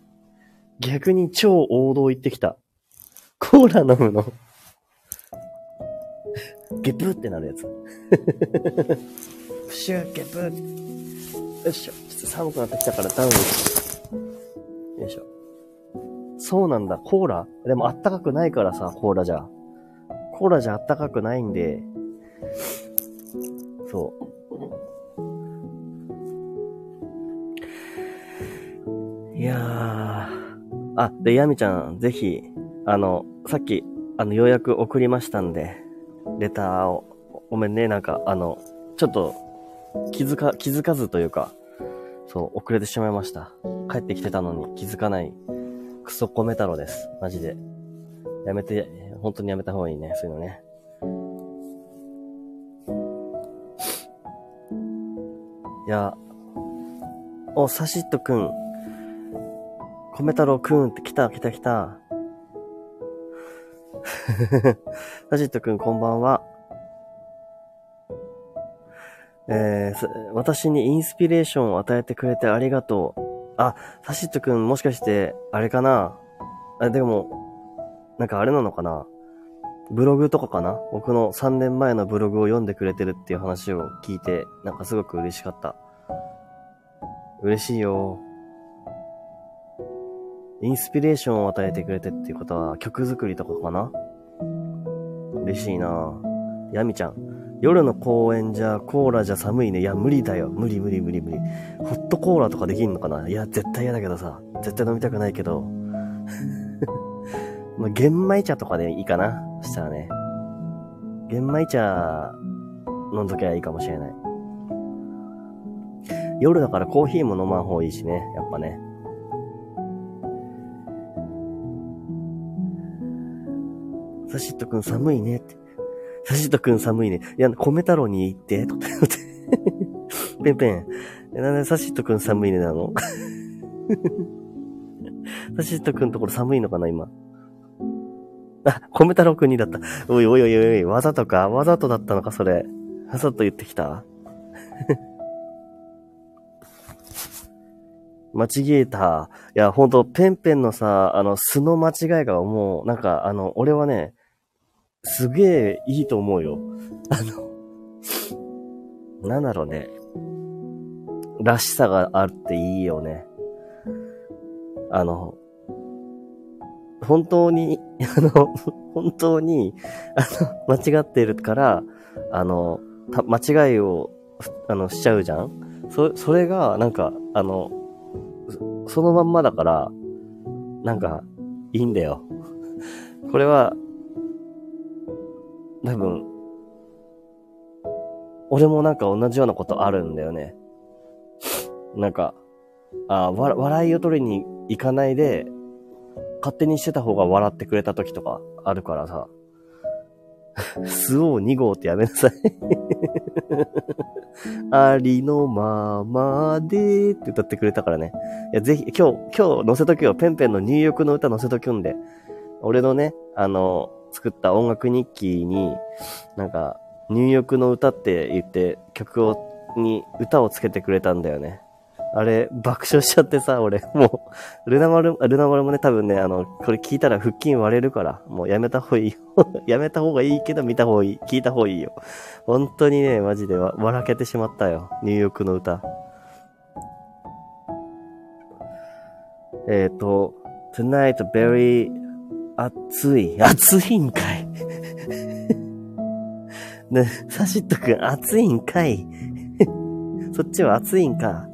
S1: 逆に超王道行ってきた。コーラ飲むの。[LAUGHS] ゲプってなるやつ。プシューゲプよいしょ。ちょっと寒くなってきたからダウン。よいしょ。そうなんだ。コーラ？でもあったかくないからさ、コーラじゃ。コーラじゃあったかくないんで、そう。いやー。あ、で、ヤミちゃん、ぜひ、あの、さっき、あの、ようやく送りましたんで、レターを、ごめんね、なんか、あの、ちょっと、気づか、気づかずというか、そう、遅れてしまいました。帰ってきてたのに気づかない、クソコメ太郎です。マジで。やめて、本当にやめた方がいいね、そういうのね。いや、お、サシットくん。米太郎くんって来た来た来た。[LAUGHS] サシットくんこんばんは。えー、私にインスピレーションを与えてくれてありがとう。あ、サシットくんもしかして、あれかな？あ、でも、なんかあれなのかな？ブログとかかな？僕の3年前のブログを読んでくれてるっていう話を聞いて、なんかすごく嬉しかった。嬉しいよ。インスピレーションを与えてくれてっていうことは曲作りとかかな？嬉しいなヤミちゃん。夜の公園じゃコーラじゃ寒いね。いや、無理だよ。無理無理無理無理。ホットコーラとかできんのかな？いや、絶対嫌だけどさ。絶対飲みたくないけど。[LAUGHS] まあ、玄米茶とかでいいかな？そしたらね。玄米茶飲んどきゃいいかもしれない。夜だからコーヒーも飲まん方がいいしね。やっぱね。サシットくん寒いねって。サシットくん寒いね。いや、米太郎に行って、とか言って。[LAUGHS] ペンペン。なんでサシットくん寒いねなの？[LAUGHS] サシットくんところ寒いのかな、今？あ、米太郎くんにだった。おいおいおいおい、わざとか？わざとだったのか、それ。わざと言ってきた？[LAUGHS] 間違えた。いや、ほんと、ペンペンのさ、あの、素の間違いがもう、なんか、あの、俺はね、すげえいいと思うよ。あの、なんだろうね。らしさがあっていいよね。あの、本当に、[LAUGHS] あの、本当に、あの、間違ってるから、あの、間違いを、あの、しちゃうじゃん？そ、それが、なんか、あの、そのまんまだから、なんか、いいんだよ。これは、多分、俺もなんか同じようなことあるんだよね。なんか、あわ、笑いを取りに行かないで、勝手にしてた方が笑ってくれた時とかあるからさ。スオー2号ってやめなさい [LAUGHS] ありのままでって歌ってくれたからね。いや、ぜひ、今日、今日載せとくよ。ペンペンの入浴の歌載せとくんで。俺のね、あの、作った音楽日記に、なんか、入浴の歌って言って曲を、に歌をつけてくれたんだよね。あれ、爆笑しちゃってさ、俺、もう、ルナ丸、ルナ丸もね、多分ね、あの、これ聞いたら腹筋割れるから、もうやめた方がいいよ。[LAUGHS] やめた方がいいけど見た方がいい。聞いた方がいいよ。本当にね、マジでわ笑けてしまったよ。ニューヨークの歌。えっ、ー、と、tonight very 暑い。暑いんかい。[LAUGHS] ね、サシットくん暑いんかい。[LAUGHS] そっちは暑いんか。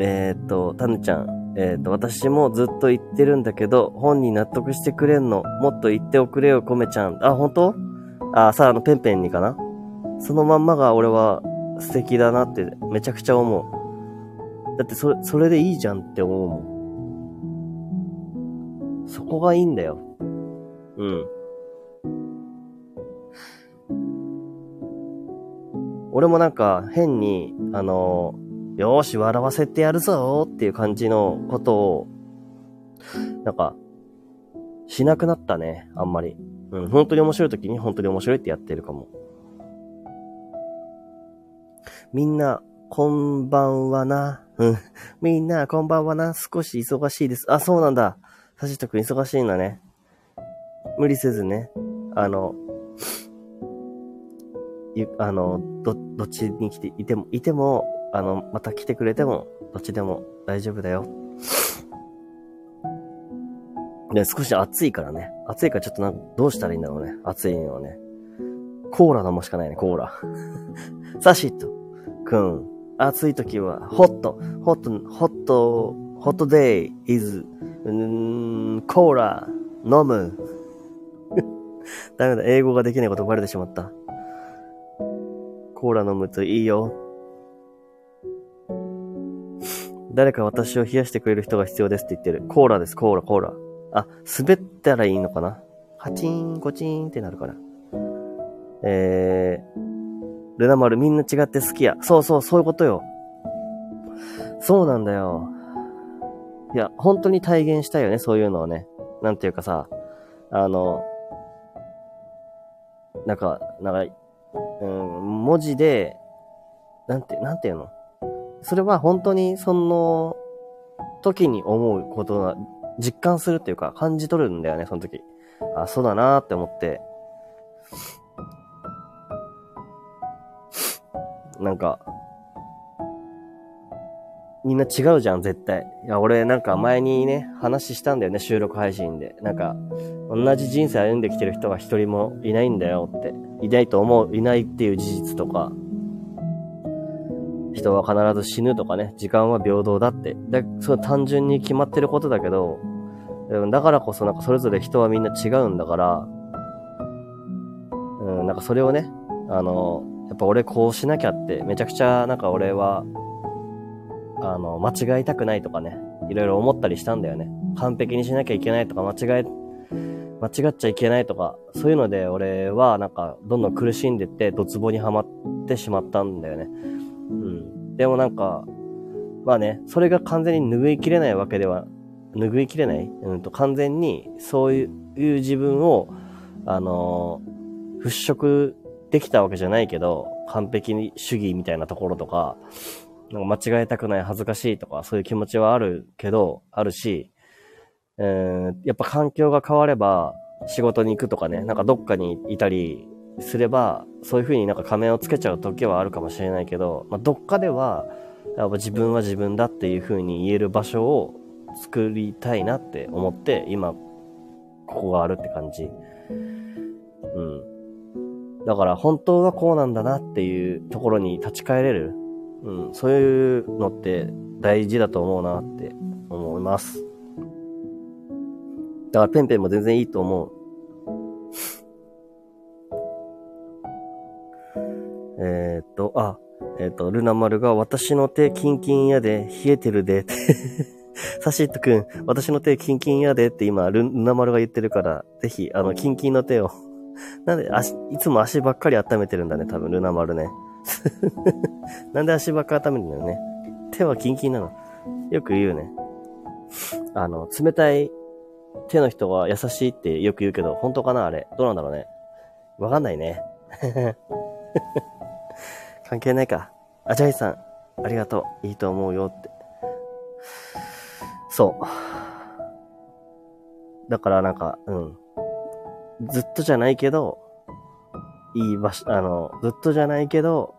S1: えっ、と、タヌちゃん。えっ、ー、と、私もずっと言ってるんだけど、本に納得してくれんの。もっと言っておくれよ、コメちゃん。あ、本当？あ、さあ、あの、ペンペンにかなそのまんまが俺は素敵だなってめちゃくちゃ思う。だってそれ、それでいいじゃんって思うもん。そこがいいんだよ。うん。俺もなんか変に、あの、よーし、笑わせてやるぞっていう感じのことを、なんか、しなくなったね、あんまり。うん、本当に面白い時に本当に面白いってやってるかも。みんな、こんばんはな。うん。みんな、こんばんはな。少し忙しいです。あ、そうなんだ。さしとくん忙しいんだね。無理せずね。あの、ゆ、あの、ど、どっちに来ていても、いても、あの、また来てくれても、どっちでも大丈夫だよ。で、少し暑いからね。暑いからちょっとなんか、どうしたらいいんだろうね。暑いのはね。コーラ飲むしかないね、コーラ。サシット、くん。暑い時は、ホット、ホット、ホット、ホットデイ is, コーラ、飲む。[LAUGHS] ダメだ、英語ができないことバレてしまった。コーラ飲むといいよ。誰か私を冷やしてくれる人が必要ですって言ってる。コーラです、コーラ、コーラ。あ、滑ったらいいのかなカチン、コチンってなるから。えー、ルナ丸みんな違って好きや。そうそう、そういうことよ。そうなんだよ。いや、本当に体現したいよね、そういうのをね。なんていうかさ、あの、なんか、なんか、うん、文字で、なんて、なんていうの？それは本当にその時に思うことが実感するっていうか感じ取るんだよね、その時。あ、そうだなーって思って。なんか、みんな違うじゃん、絶対。いや、俺なんか前にね、話したんだよね、収録配信で。なんか、同じ人生歩んできてる人が一人もいないんだよって。いないと思う、いないっていう事実とか、人は必ず死ぬとかね、時間は平等だって。で、それ単純に決まってることだけど、だからこそなんかそれぞれ人はみんな違うんだから、うん、なんかそれをね、あの、やっぱ俺こうしなきゃって、めちゃくちゃなんか俺は、あの、間違いたくないとかね、いろいろ思ったりしたんだよね。完璧にしなきゃいけないとか、間違え、間違っちゃいけないとか、そういうので俺はなんかどんどん苦しんでって、ドツボにはまってしまったんだよね。うん。でもなんか、まあね、それが完全に拭いきれないわけでは、拭いきれない、うんと、完全にそういう自分を、あのー、払拭できたわけじゃないけど、完璧主義みたいなところとか、なんか間違えたくない恥ずかしいとか、そういう気持ちはあるけど、あるし、えー、やっぱ環境が変われば、仕事に行くとかね、なんかどっかにいたり、すれば、そういう風になんか仮面をつけちゃう時はあるかもしれないけど、まあ、どっかでは、やっぱ自分は自分だっていう風に言える場所を作りたいなって思って、今、ここがあるって感じ。うん。だから本当はこうなんだなっていうところに立ち返れる。うん。そういうのって大事だと思うなって思います。だからペンペンも全然いいと思う。[LAUGHS] え、っと、あ、えー、っと、ルナ丸が私の手キンキンやで、冷えてるで。[LAUGHS] サシットくん、私の手キンキンやでって今、ルナ丸が言ってるから、ぜひ、あの、キンキンの手を。[LAUGHS] なんで、足、いつも足ばっかり温めてるんだね、多分、ルナ丸ね。なんで足ばっか温めるんだよね。手はキンキンなの。よく言うね。あの、冷たい手の人は優しいってよく言うけど、本当かなあれ。どうなんだろうね。わかんないね。[LAUGHS] 関係ないか。あ、ジャイさん、ありがとう。いいと思うよって。そう。だからなんか、うん。ずっとじゃないけど、いい場所、あの、ずっとじゃないけど、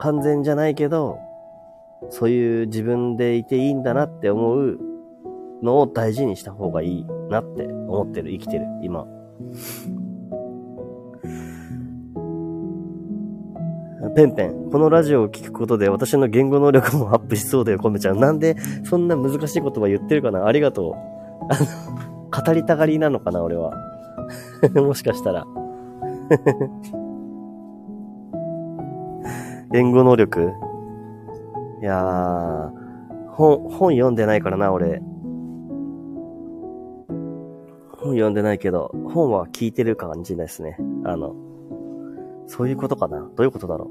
S1: 完全じゃないけど、そういう自分でいていいんだなって思うのを大事にした方がいいなって思ってる、生きてる、今。ペンペン。このラジオを聞くことで私の言語能力もアップしそうだよ、コメちゃん。なんでそんな難しい言葉言ってるかな？ありがとう。あの、語りたがりなのかな、俺は。[LAUGHS] もしかしたら。言語能力？いやー、本、本読んでないからな、俺。本読んでないけど、本は聞いてる感じですね。あの、そういうことかなどういうことだろ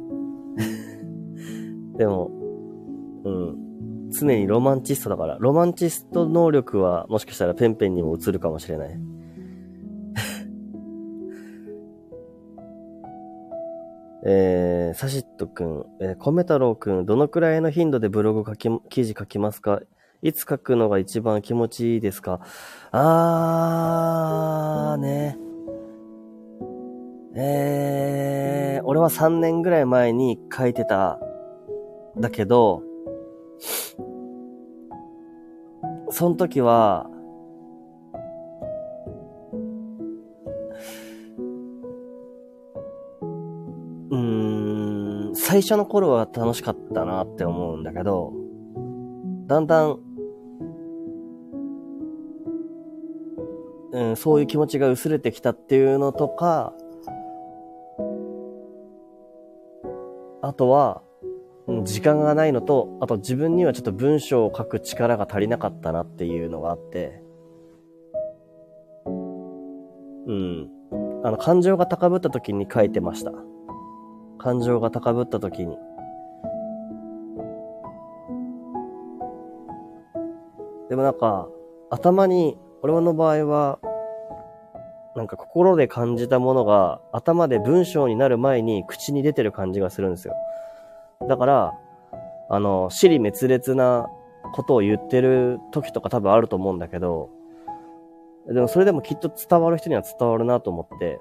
S1: う？[LAUGHS] でも、うん。常にロマンチストだから、ロマンチスト能力はもしかしたらペンペンにも映るかもしれない。えー、サシットくん、えー、コメ太郎くん、どのくらいの頻度でブログ書き、記事書きますか？いつ書くのが一番気持ちいいですか？あー、ね。えー、俺は3年ぐらい前に書いてた、だけど、その時は、最初の頃は楽しかったなって思うんだけど、だんだん、うん、そういう気持ちが薄れてきたっていうのとか、あとは、時間がないのと、あと自分にはちょっと文章を書く力が足りなかったなっていうのがあって、うん。あの、感情が高ぶった時に書いてました。感情が高ぶった時に。でもなんか、頭に、俺の場合は、なんか心で感じたものが頭で文章になる前に口に出てる感じがするんですよ。だから、あの、死に滅裂なことを言ってる時とか多分あると思うんだけど、でもそれでもきっと伝わる人には伝わるなと思って、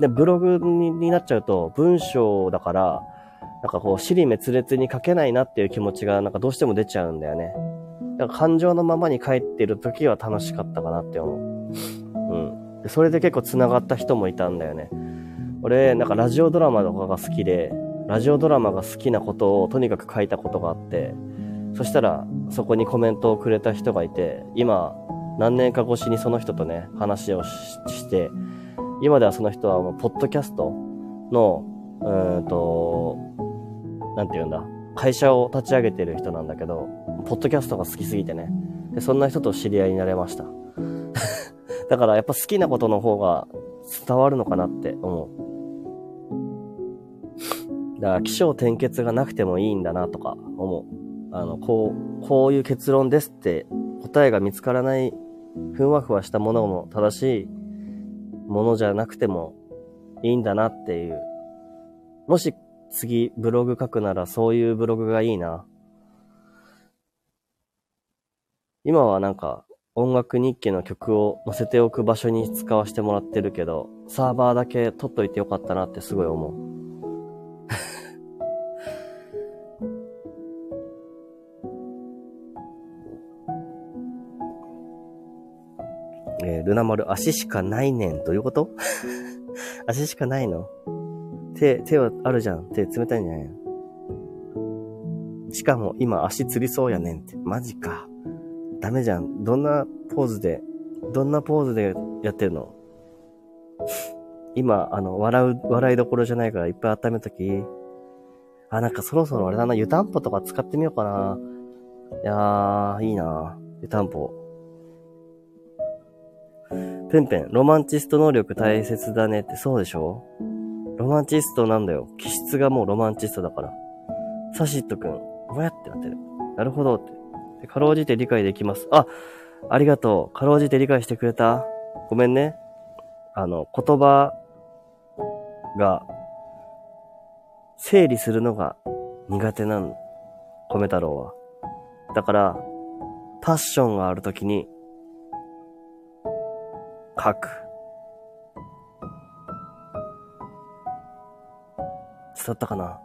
S1: で、ブログになっちゃうと文章だから、なんかこう、死に滅裂に書けないなっていう気持ちがなんかどうしても出ちゃうんだよね。だから感情のままに書いてる時は楽しかったかなって思う。うん。でそれで結構繋がった人もいたんだよね。俺、なんかラジオドラマとかが好きで、ラジオドラマが好きなことをとにかく書いたことがあって、そしたらそこにコメントをくれた人がいて、今何年か越しにその人とね、話をして、今ではその人はもうポッドキャストの、うんと、なんて言うんだ、会社を立ち上げてる人なんだけど、ポッドキャストが好きすぎてね。でそんな人と知り合いになれました。[LAUGHS] だからやっぱ好きなことの方が伝わるのかなって思う。だから、気象転結がなくてもいいんだなとか思う。あの、こう、こういう結論ですって答えが見つからない、ふんわふわしたものも正しいものじゃなくてもいいんだなっていう。もし次ブログ書くならそういうブログがいいな。今はなんか音楽日記の曲を載せておく場所に使わせてもらってるけど、サーバーだけ取っといてよかったなってすごい思う。えー、ルナ丸、足しかないねん。どういうこと？[LAUGHS] 足しかないの？手、手はあるじゃん。手冷たいんじゃないのしかも今足つりそうやねんって。マジか。ダメじゃん。どんなポーズで、どんなポーズでやってるの？[LAUGHS] 今、あの、笑う、笑いどころじゃないからいっぱい温めとき。あ、なんかそろそろあれだな、湯たんぽとか使ってみようかな。いやー、いいな湯たんぽ。ペンペン、ロマンチスト能力大切だねってそうでしょ？ロマンチストなんだよ。気質がもうロマンチストだから。サシットくん、ぼやってなってる。なるほどって。かろうじて理解できます。あ、ありがとう。かろうじて理解してくれた？ごめんね。あの、言葉が、整理するのが苦手なの。米太郎は。だから、パッションがあるときに、書く。伝ったかな？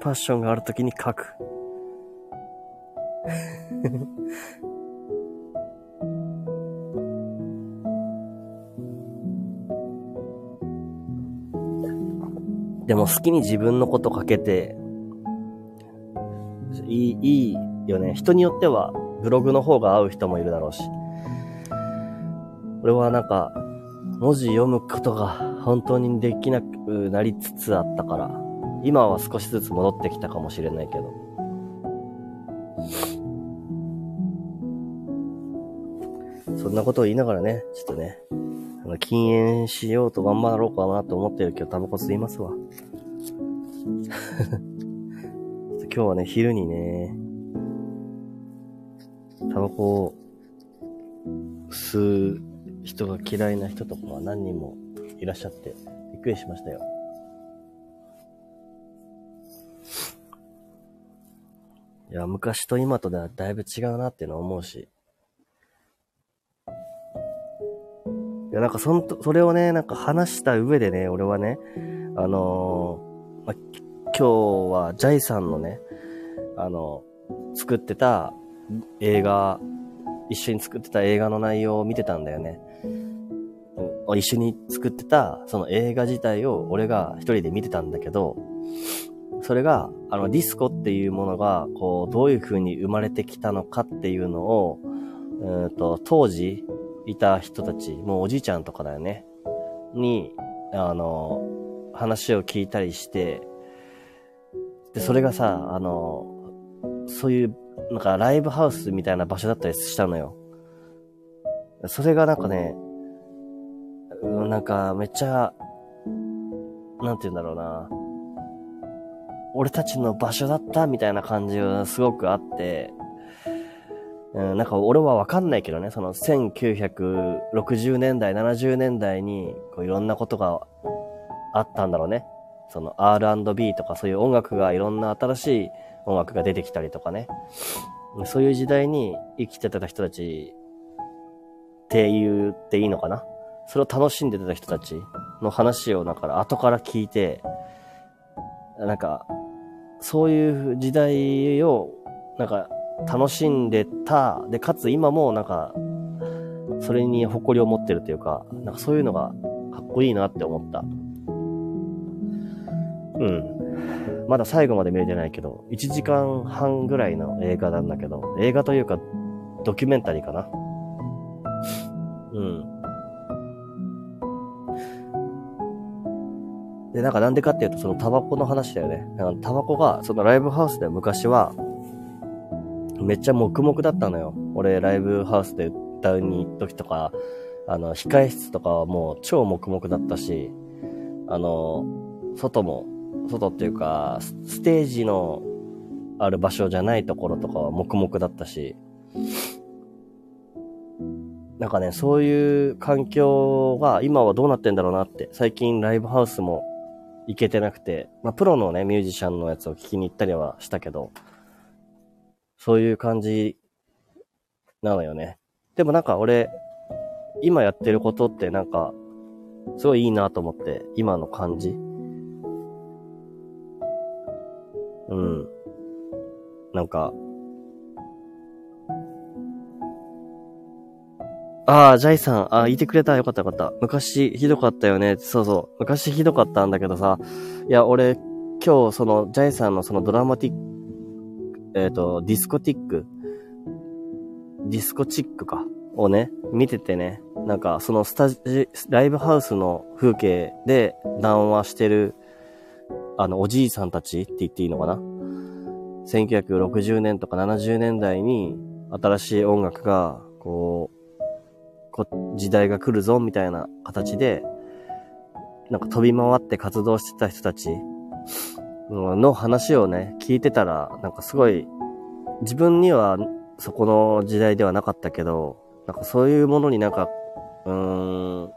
S1: パッションがあるときに書く。[LAUGHS] でも好きに自分のことかけて、いい、いいよね。人によってはブログの方が合う人もいるだろうし。俺はなんか、文字読むことが本当にできなくなりつつあったから、今は少しずつ戻ってきたかもしれないけど。そんなことを言いながらね、ちょっとね、あの禁煙しようと頑張ろうかなと思ってるけど、タバコ吸いますわ。[LAUGHS] 今日はね、昼にね、タバコを吸う人が嫌いな人とかが何人もいらっしゃって、びっくりしましたよ。いや、昔と今とではだいぶ違うなっていうのは思うし。いや、なんかそんと、それをね、なんか話した上でね、俺はね、あのー、ま、今日はジャイさんのね、あの、作ってた映画、一緒に作ってた映画の内容を見てたんだよね。一緒に作ってた、その映画自体を俺が一人で見てたんだけど、それが、あの、ディスコっていうものが、こう、どういう風に生まれてきたのかっていうのを、うんと、当時いた人たち、もうおじいちゃんとかだよね、に、あの、話を聞いたりして、で、それがさ、あの、そういう、なんかライブハウスみたいな場所だったりしたのよ。それがなんかね、なんかめっちゃ、なんて言うんだろうな。俺たちの場所だったみたいな感じがすごくあって、うん、なんか俺はわかんないけどね、その1960年代、70年代にこういろんなことがあったんだろうね。その R&B とかそういう音楽がいろんな新しい音楽が出てきたりとかね。そういう時代に生きてた人たちって言っていいのかなそれを楽しんでた人たちの話を、だから後から聞いて、なんか、そういう時代を、なんか、楽しんでた、で、かつ今もなんか、それに誇りを持ってるというか、なんかそういうのがかっこいいなって思った。うん。まだ最後まで見れてないけど、1時間半ぐらいの映画なんだけど、映画というか、ドキュメンタリーかな。うん。で、なんかなんでかっていうと、そのタバコの話だよね。タバコが、そのライブハウスで昔は、めっちゃ黙々だったのよ。俺、ライブハウスで歌うに行く時とか、あの、控え室とかはもう超黙々だったし、あの、外も外っていうか、ステージのある場所じゃないところとかは黙々だったし、なんかね、そういう環境が今はどうなってんだろうなって、最近ライブハウスも行けてなくて、まあプロのね、ミュージシャンのやつを聞きに行ったりはしたけど、そういう感じなのよね。でもなんか俺、今やってることってなんか、すごいいいなと思って、今の感じ。うん。なんか、ああ、ジャイさん、ああ、言ってくれた。よかったよかった。昔ひどかったよね。そうそう。昔ひどかったんだけどさ。いや、俺、今日、その、ジャイさんのそのドラマティック、えっ、ー、と、ディスコティック、ディスコチックか、をね、見ててね。なんか、そのスタジ、ライブハウスの風景で談話してるあの、おじいさんたちって言っていいのかな ?1960 年とか70年代に新しい音楽が、こう、時代が来るぞみたいな形で、なんか飛び回って活動してた人たちの話をね、聞いてたら、なんかすごい、自分にはそこの時代ではなかったけど、なんかそういうものになんか、うーん、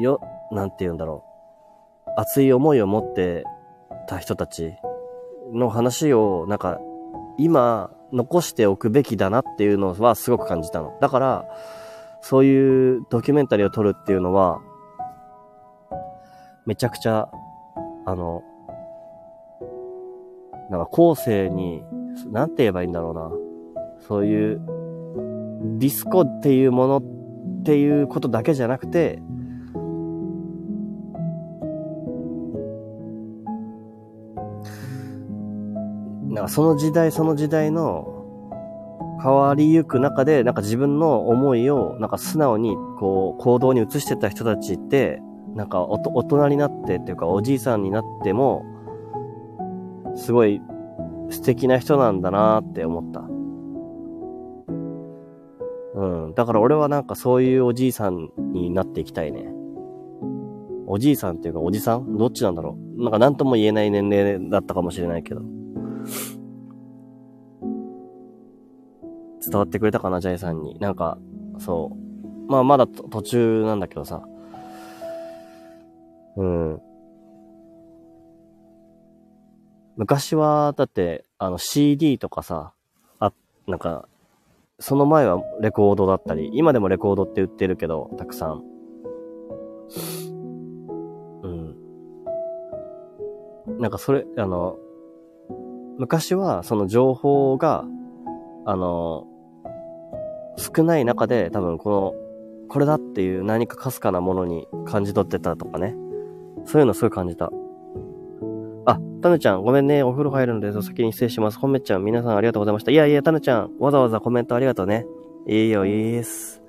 S1: よ、なんて言うんだろう。熱い思いを持ってた人たちの話を、なんか、今、残しておくべきだなっていうのはすごく感じたの。だから、そういうドキュメンタリーを撮るっていうのは、めちゃくちゃ、あの、なんか後世に、なんて言えばいいんだろうな。そういう、ディスコっていうものっていうことだけじゃなくて、なんかその時代その時代の変わりゆく中で、なんか自分の思いを、なんか素直に、こう、行動に移してた人たちって、なんかお大人になってっていうか、おじいさんになっても、すごい、素敵な人なんだなって思った。うん。だから俺はなんかそういうおじいさんになっていきたいね。おじいさんっていうかおじさん？どっちなんだろう？なんか何とも言えない年齢だったかもしれないけど。伝わってくれたかな、ジャイさんに。なんか、そう。まあまだ途中なんだけどさ。うん。昔は、だって、あの CD とかさ、あ、なんか、その前はレコードだったり、今でもレコードって売ってるけど、たくさん。うん。なんかそれ、あの、昔はその情報が、あの、少ない中で多分この、これだっていう何かかすかなものに感じ取ってたとかね。そういうのすごい感じた。あ、タヌちゃん、ごめんね。お風呂入るので、お先に失礼します。本めちゃん、皆さんありがとうございました。いやいや、タヌちゃん、わざわざコメントありがとうね。いいよ、いいです。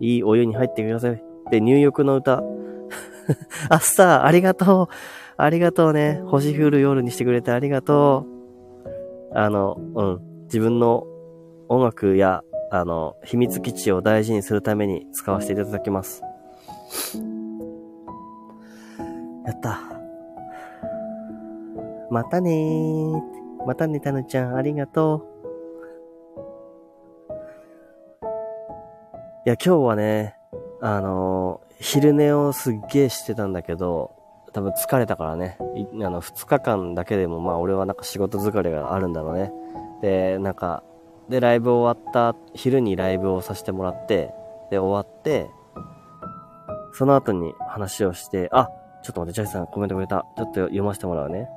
S1: いいお湯に入ってください。で、入浴の歌。[LAUGHS] あ、スター、ありがとう。ありがとうね。星降る夜にしてくれてありがとう。あの、うん。自分の音楽や、あの、秘密基地を大事にするために使わせていただきます。やった。またねー。またね、たぬちゃん、ありがとう。いや、今日はね、あのー、昼寝をすっげーしてたんだけど、多分疲れたからね、あの、2日間だけでも、まあ俺はなんか仕事疲れがあるんだろうね。で、なんか、で、ライブ終わった、昼にライブをさせてもらって、で、終わって、その後に話をして、あ、ちょっと待って、ジャイさんコメントくれた。ちょっと読ませてもらうね。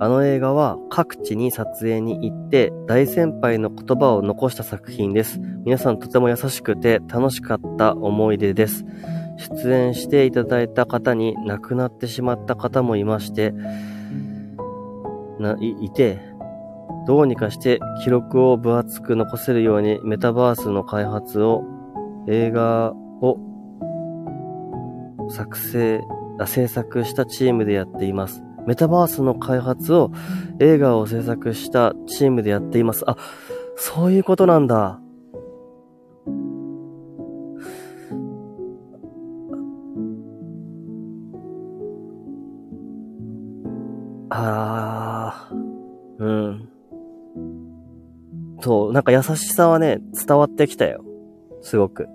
S1: あの映画は各地に撮影に行って大先輩の言葉を残した作品です。皆さんとても優しくて楽しかった思い出です。出演していただいた方に亡くなってしまった方もいまして、な、い、いて、どうにかして記録を分厚く残せるようにメタバースの開発を、映画を作成、制作したチームでやっています。メタバースの開発を映画を制作したチームでやっています。あ、そういうことなんだ。ああ、うん。そう、なんか優しさはね、伝わってきたよ。すごく。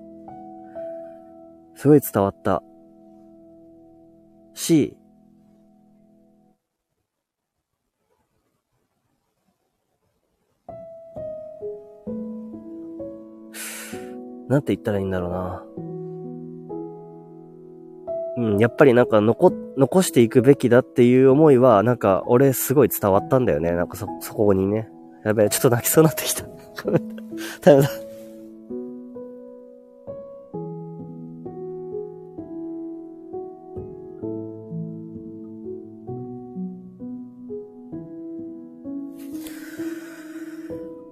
S1: すごい伝わった。し、なんて言ったらいいんだろうな。うん、やっぱりなんか残、残していくべきだっていう思いは、なんか俺すごい伝わったんだよね。なんかそ、そこにね。やべえ、ちょっと泣きそうになってきた。[LAUGHS]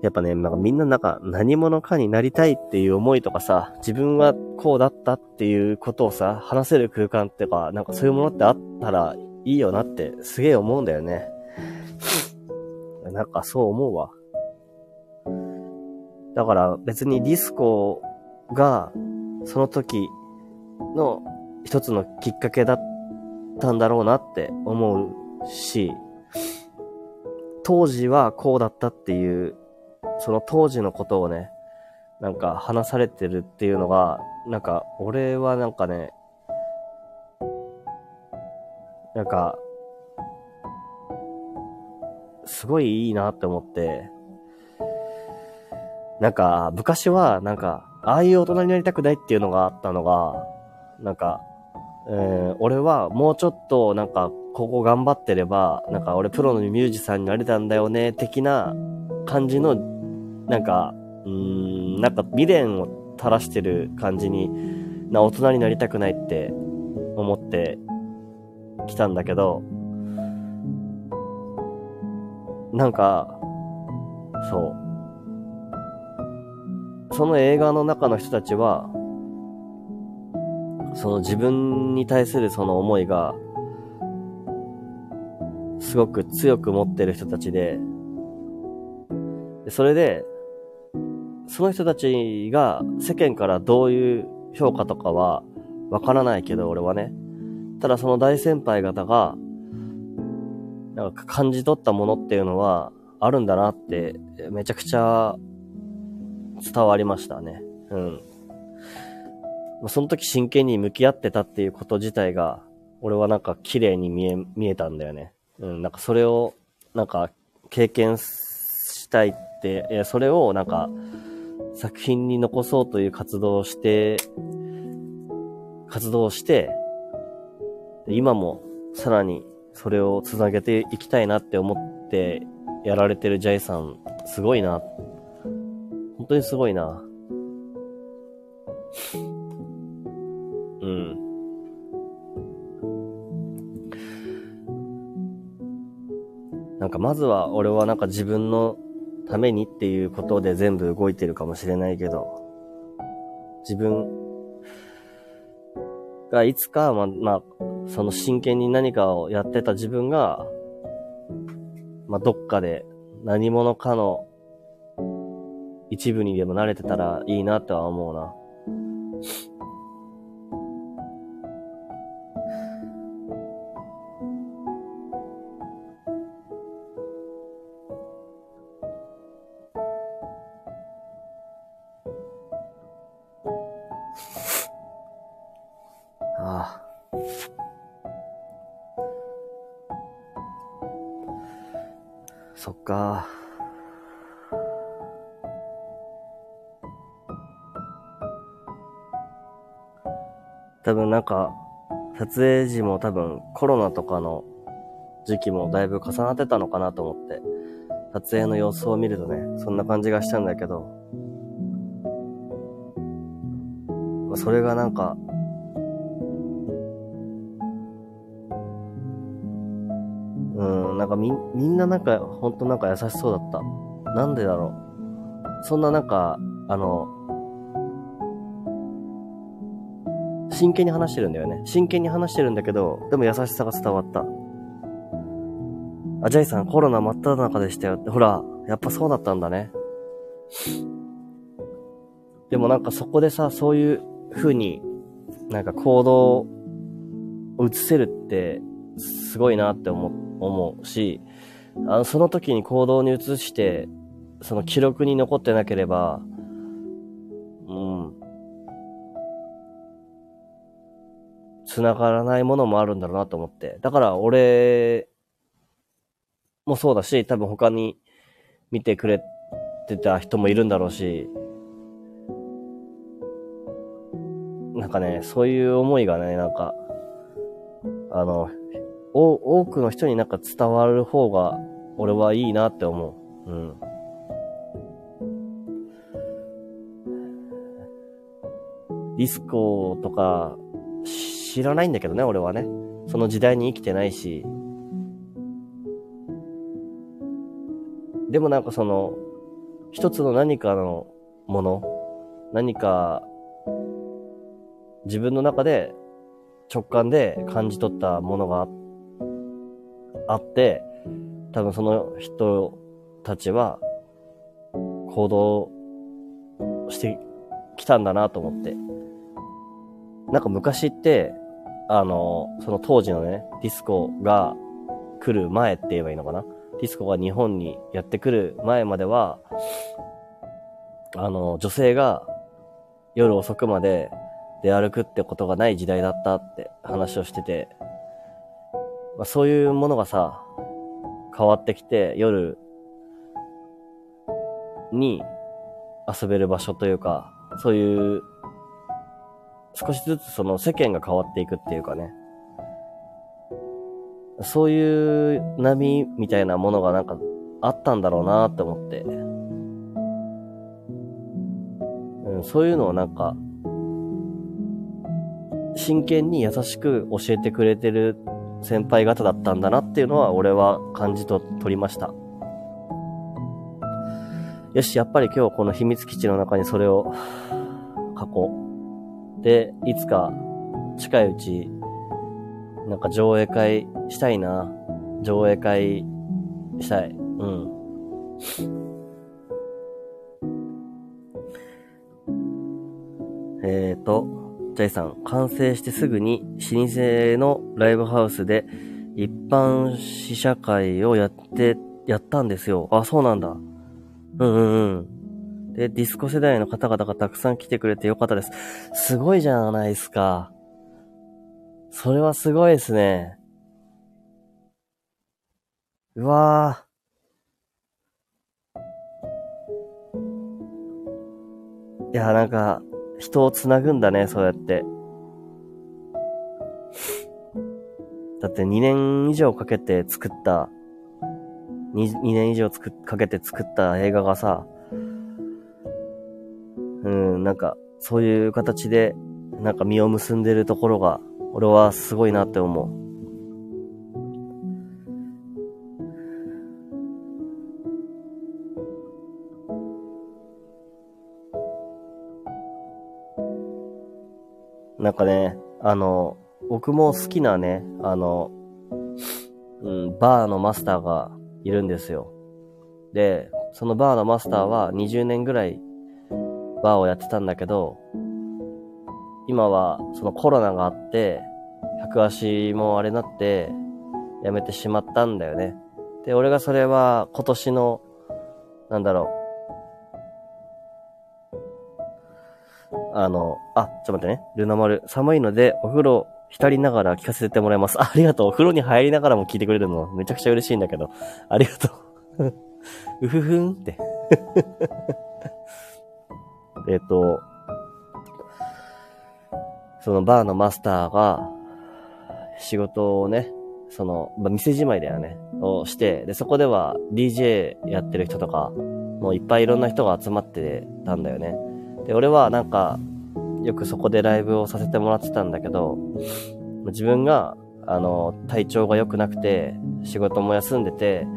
S1: やっぱね、なんかみんななんか何者かになりたいっていう思いとかさ、自分はこうだったっていうことをさ、話せる空間ってか、なんかそういうものってあったらいいよなってすげえ思うんだよね。なんかそう思うわ。だから別にディスコがその時の一つのきっかけだったんだろうなって思うし、当時はこうだったっていうその当時のことをね、なんか話されてるっていうのが、なんか俺はなんかね、なんか、すごいいいなって思って、なんか、昔は、なんか、ああいう大人になりたくないっていうのがあったのが、なんか、えー、俺はもうちょっと、なんか、ここ頑張ってれば、なんか俺プロのミュージシャンになれたんだよね、的な感じのなんか、うーん、なんか未練を垂らしてる感じに、な大人になりたくないって思ってきたんだけど、なんか、そう。その映画の中の人たちは、その自分に対するその思いが、すごく強く持ってる人たちで、でそれで、その人たちが世間からどういう評価とかはわからないけど、俺はね。ただその大先輩方が、なんか感じ取ったものっていうのはあるんだなって、めちゃくちゃ伝わりましたね。うん。その時真剣に向き合ってたっていうこと自体が、俺はなんか綺麗に見え、見えたんだよね。うん、なんかそれを、なんか経験したいって、いや、それをなんか作品に残そうという活動をして、活動をして、今もさらにそれを繋げていきたいなって思ってやられてるジャイさん、すごいな。本当にすごいな。うん。なんかまずは俺はなんか自分のためにっていうことで全部動いてるかもしれないけど、自分がいつか、ま、まあ、その真剣に何かをやってた自分が、まあ、どっかで何者かの一部にでも慣れてたらいいなとは思うな。なんか、撮影時も多分コロナとかの時期もだいぶ重なってたのかなと思って、撮影の様子を見るとね、そんな感じがしたんだけど、それがなんか、うんなんかみ、みんななんか、ほんとなんか優しそうだった。なんでだろう。そんななんか、あの、真剣に話してるんだよね。真剣に話してるんだけど、でも優しさが伝わった。あ、ジャイさんコロナ真っ只中でしたよって。ほら、やっぱそうだったんだね。でもなんかそこでさ、そういう風に、なんか行動を移せるって、すごいなって思、思うし、あの、その時に行動に移して、その記録に残ってなければ、繋がらないものもあるんだろうなと思って。だから俺もそうだし、多分他に見てくれてた人もいるんだろうし、なんかね、そういう思いがね、なんか、あの、多くの人になんか伝わる方が俺はいいなって思う。うん。ディスコとか知らないんだけどね、俺はね。その時代に生きてないし。でもなんかその、一つの何かのもの、何か自分の中で直感で感じ取ったものがあって、多分その人たちは行動してきたんだなと思って。なんか昔って、あの、その当時のね、ディスコが来る前って言えばいいのかな？ディスコが日本にやってくる前までは、あの、女性が夜遅くまで出歩くってことがない時代だったって話をしてて、まあ、そういうものがさ、変わってきて、夜に遊べる場所というか、そういう、少しずつその世間が変わっていくっていうかね。そういう波みたいなものがなんかあったんだろうなって思って。うん、そういうのをなんか、真剣に優しく教えてくれてる先輩方だったんだなっていうのは俺は感じと取りました。よし、やっぱり今日この秘密基地の中にそれを書こう。で、いつか近いうち、なんか上映会したいな。上映会したい。うん。えっ、ー、と、ジャイさん、完成してすぐに老舗のライブハウスで一般試写会をやって、やったんですよ。あ、そうなんだ。うんうんうん。で、ディスコ世代の方々がたくさん来てくれてよかったです。すごいじゃないですか。それはすごいですね。うわぁ。いや、なんか、人を繋ぐんだね、そうやって。だって2年以上かけて作った、2, 2年以上つくかけて作った映画がさ、うん、なんか、そういう形で、なんか実を結んでるところが、俺はすごいなって思う。なんかね、あの、僕も好きなね、あの、うん、バーのマスターがいるんですよ。で、そのバーのマスターは20年ぐらいバーをやってたんだけど、今はそのコロナがあって、客足もあれなって、辞めてしまったんだよね。で、俺がそれは今年の、なんだろう、あの、あ、ちょっと待ってね。ルナ丸。寒いので、お風呂浸りながら聞かせてもらいます。あありがとう。お風呂に入りながらも聞いてくれるの、めちゃくちゃ嬉しいんだけど。ありがとう。[LAUGHS] うふふんって。えっと、そのバーのマスターが、仕事をね、その、まあ、店じまいだよね、をして、で、そこでは DJ やってる人とか、もういっぱいいろんな人が集まってたんだよね。で、俺はなんか、よくそこでライブをさせてもらってたんだけど、自分が、あの、体調が良くなくて、仕事も休んでて、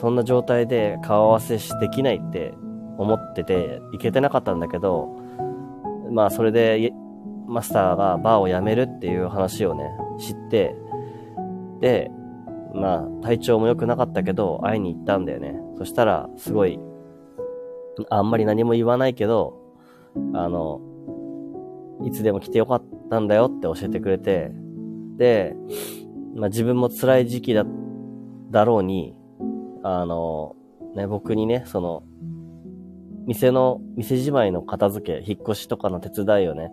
S1: そんな状態で顔合わせできないって思ってて、行けてなかったんだけど、まあそれで、マスターがバーを辞めるっていう話をね、知って、で、まあ体調も良くなかったけど、会いに行ったんだよね。そしたら、すごい、あんまり何も言わないけど、あの、いつでも来てよかったんだよって教えてくれて、で、まあ、自分も辛い時期だ、だろうに、あの、ね、僕にね、その、店の、店じまいの片付け、引っ越しとかの手伝いをね、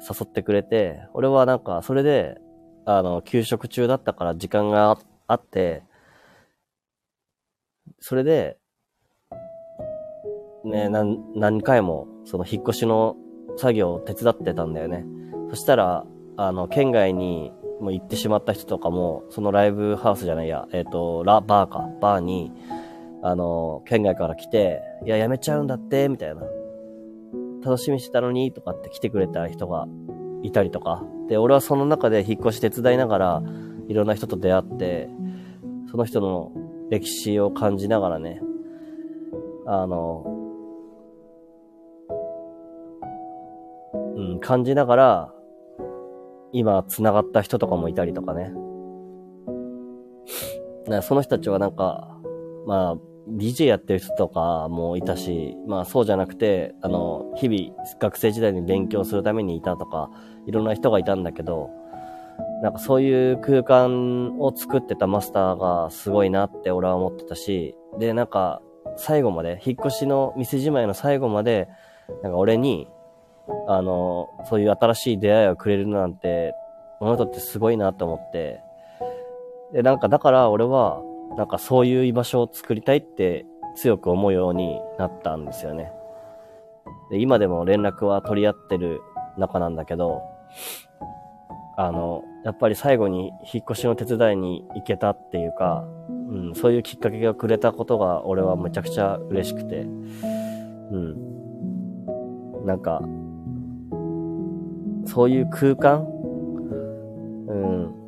S1: 誘ってくれて、俺はなんか、それで、あの、休職中だったから時間があって、それで、ね、何、何回も、その引っ越しの作業を手伝ってたんだよね。そしたら、あの、県外にも行ってしまった人とかも、そのライブハウスじゃないや、えっ、ー、と、ラ、バーか、バーに、あの、県外から来て、いや、やめちゃうんだって、みたいな。楽しみしてたのに、とかって来てくれた人がいたりとか。で、俺はその中で引っ越し手伝いながら、いろんな人と出会って、その人の歴史を感じながらね、あの、うん、感じながら、今繋がった人とかもいたりとかね。なその人たちはなんか、まあ、DJ やってる人とかもいたし、まあそうじゃなくて、あの、日々学生時代に勉強するためにいたとか、いろんな人がいたんだけど、なんかそういう空間を作ってたマスターがすごいなって俺は思ってたし、で、なんか最後まで、引っ越しの店じまいの最後まで、なんか俺に、あの、そういう新しい出会いをくれるなんて、この人ってすごいなと思って、で、なんかだから俺は、なんかそういう居場所を作りたいって強く思うようになったんですよね。で、今でも連絡は取り合ってる仲なんだけど、あの、やっぱり最後に引っ越しの手伝いに行けたっていうか、うん、そういうきっかけがくれたことが俺はめちゃくちゃ嬉しくて、うん。なんか、そういう空間うん。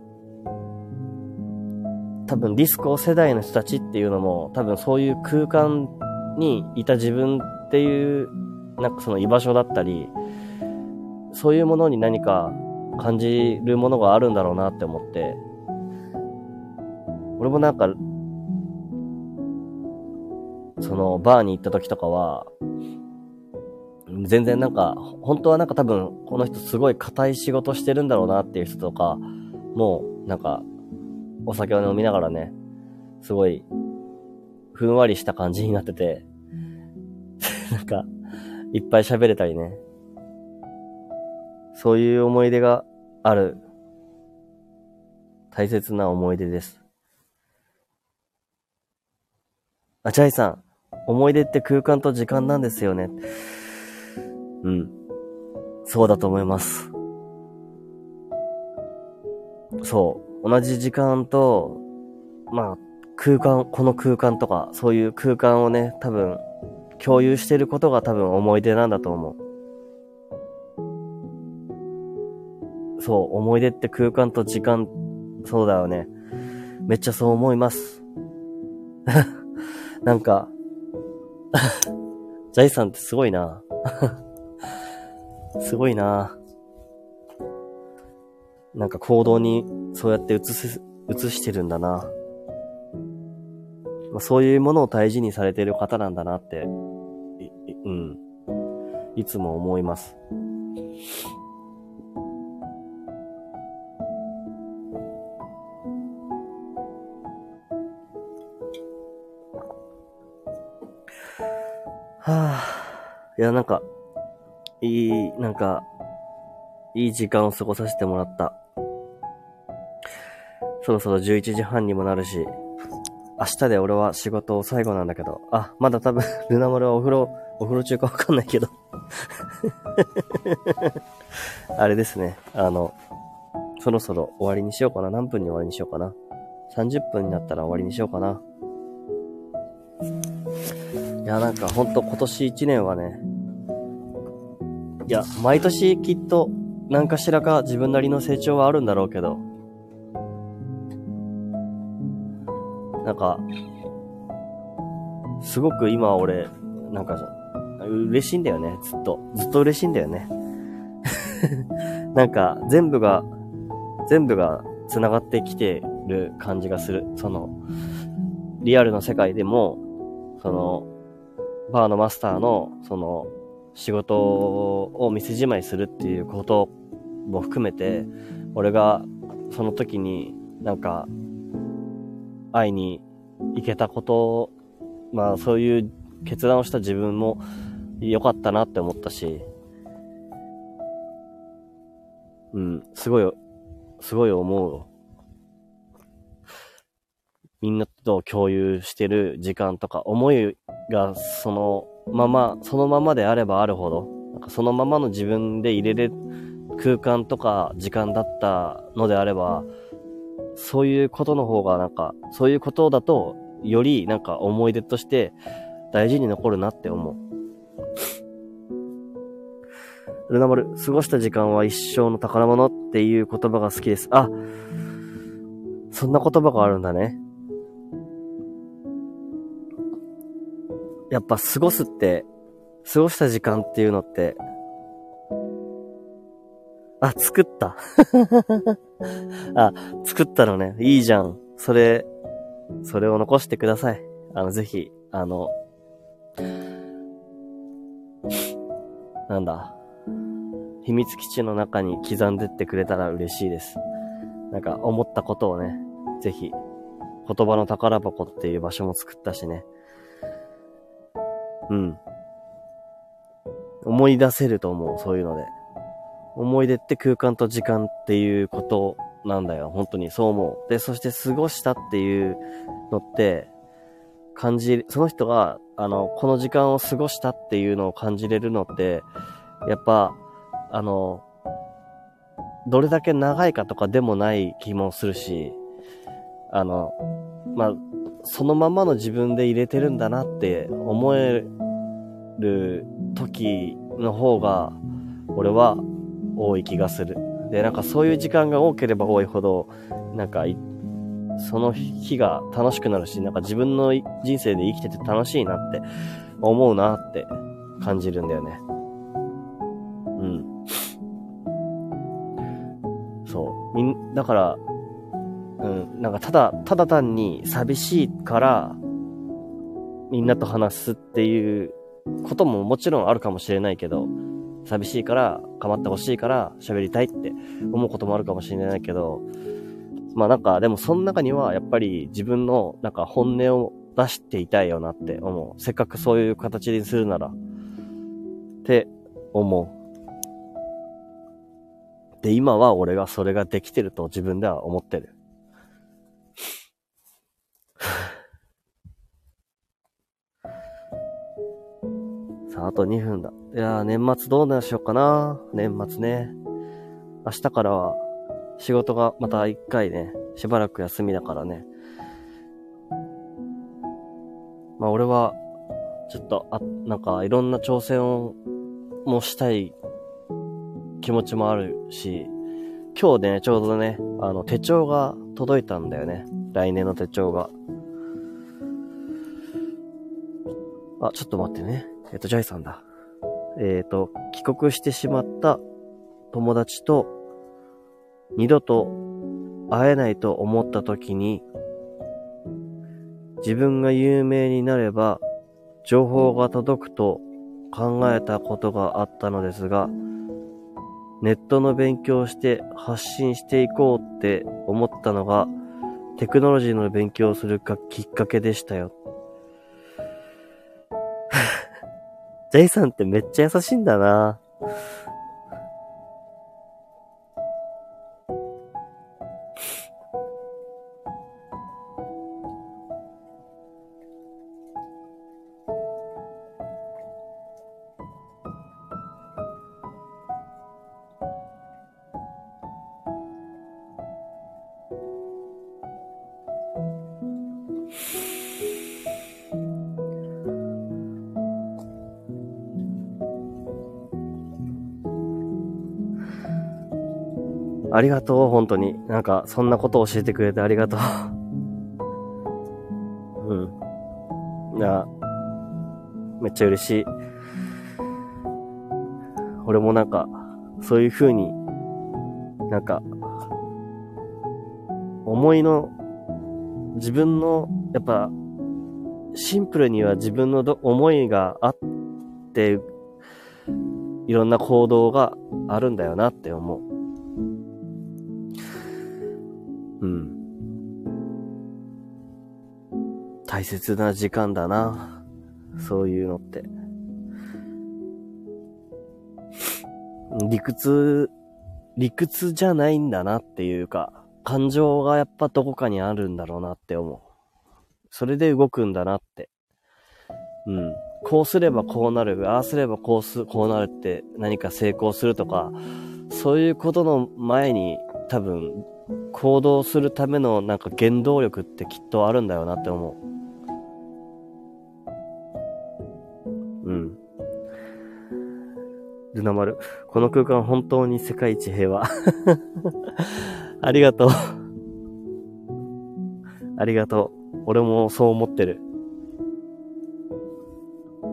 S1: 多分ディスコ世代の人たちっていうのも、多分そういう空間にいた自分っていう、なんかその居場所だったり、そういうものに何か感じるものがあるんだろうなって思って、俺もなんか、その、バーに行った時とかは、全然なんか、本当はなんか多分、この人すごい硬い仕事してるんだろうなっていう人とか、もう、なんか、お酒を飲みながらね、すごい、ふんわりした感じになってて、なんか、いっぱい喋れたりね。そういう思い出がある、大切な思い出です。あ、チャイさん、思い出って空間と時間なんですよね。うん。そうだと思います。そう。同じ時間と、まあ、空間、この空間とか、そういう空間をね、多分、共有してることが多分思い出なんだと思う。そう、思い出って空間と時間、そうだよね。めっちゃそう思います。[LAUGHS] なんか、[LAUGHS] ジャイさんってすごいな。[LAUGHS] すごいな。なんか行動にそうやって映す、映してるんだな。まあ、そういうものを大事にされてる方なんだなって、うん。いつも思います。はあ、いや、なんか、いい、なんか、いい時間を過ごさせてもらった。そろそろ11時半にもなるし、明日で俺は仕事を最後なんだけど、あ、まだ多分、[LAUGHS] ルナ丸はお風呂、お風呂中かわかんないけど [LAUGHS] あれですね、あの、そろそろ終わりにしようかな。何分に終わりにしようかな。30分になったら終わりにしようかな。いや、なんかほんと今年1年はね、いや、毎年きっと何かしらか自分なりの成長はあるんだろうけど、なんか、すごく今俺、なんか、嬉しいんだよね、ずっと。ずっと嬉しいんだよね。[LAUGHS] なんか、全部が、全部が繋がってきてる感じがする。その、リアルの世界でも、その、バーのマスターの、その、仕事を店じまいするっていうことも含めて、俺がその時になんか会いに行けたこと、まあそういう決断をした自分も良かったなって思ったし、うん、すごい、すごい思う。みんなと共有してる時間とか、思いがそのまま、そのままであればあるほど、なんかそのままの自分で入れる空間とか時間だったのであれば、そういうことの方がなんか、そういうことだと、よりなんか思い出として大事に残るなって思う。ルナマル、過ごした時間は一生の宝物っていう言葉が好きです。あ、そんな言葉があるんだね。やっぱ過ごすって、過ごした時間っていうのって、あ、作った。[LAUGHS] あ、作ったのね。いいじゃん。それ、それを残してください。あの、ぜひ、あの、なんだ。秘密基地の中に刻んでってくれたら嬉しいです。なんか思ったことをね、ぜひ、言葉の宝箱っていう場所も作ったしね。うん。思い出せると思う、そういうので。思い出って空間と時間っていうことなんだよ。本当にそう思う。で、そして過ごしたっていうのって、感じ、その人が、あの、この時間を過ごしたっていうのを感じれるのって、やっぱ、あの、どれだけ長いかとかでもない気もするし、あの、まあ、そのままの自分で入れてるんだなって思える時の方が、俺は多い気がする。で、なんかそういう時間が多ければ多いほど、なんか、その日が楽しくなるし、なんか自分の人生で生きてて楽しいなって思うなって感じるんだよね。うん。そう。みん、だから、うん、なんかただ、ただ単に寂しいから、みんなと話すっていうことももちろんあるかもしれないけど、寂しいから、構ってほしいから喋りたいって思うこともあるかもしれないけど、まあなんか、でもその中にはやっぱり自分のなんか本音を出していたいよなって思う。せっかくそういう形にするなら、って思う。で、今は俺がそれができてると自分では思ってる。さあ、あと2分だ。いやー、年末どうなしようかな。年末ね。明日からは仕事がまた1回ね、しばらく休みだからね。まあ俺は、ちょっと、あ、なんかいろんな挑戦をもしたい気持ちもあるし、今日ね、ちょうどね、あの、手帳が届いたんだよね。来年の手帳が。あ、ちょっと待ってね。えっ、と、ジャイさんだ。えっ、と、帰国してしまった友達と二度と会えないと思った時に、自分が有名になれば情報が届くと考えたことがあったのですが、ネットの勉強して発信していこうって思ったのが、テクノロジーの勉強をするかきっかけでしたよ。ジェイさんってめっちゃ優しいんだな。ありがとう、本当に。なんか、そんなことを教えてくれてありがとう。[LAUGHS] うん。いや、めっちゃ嬉しい。俺もなんか、そういう風に、なんか、思いの、自分の、やっぱ、シンプルには自分の思いがあって、いろんな行動があるんだよなって思う。切な時間だな。そういうのって。理屈、理屈じゃないんだなっていうか、感情がやっぱどこかにあるんだろうなって思う。それで動くんだなって。うん。こうすればこうなる、ああすればこうす、こうなるって何か成功するとか、そういうことの前に多分行動するためのなんか原動力ってきっとあるんだよなって思う。ルナ丸。この空間本当に世界一平和。[LAUGHS] ありがとう。ありがとう。俺もそう思ってる。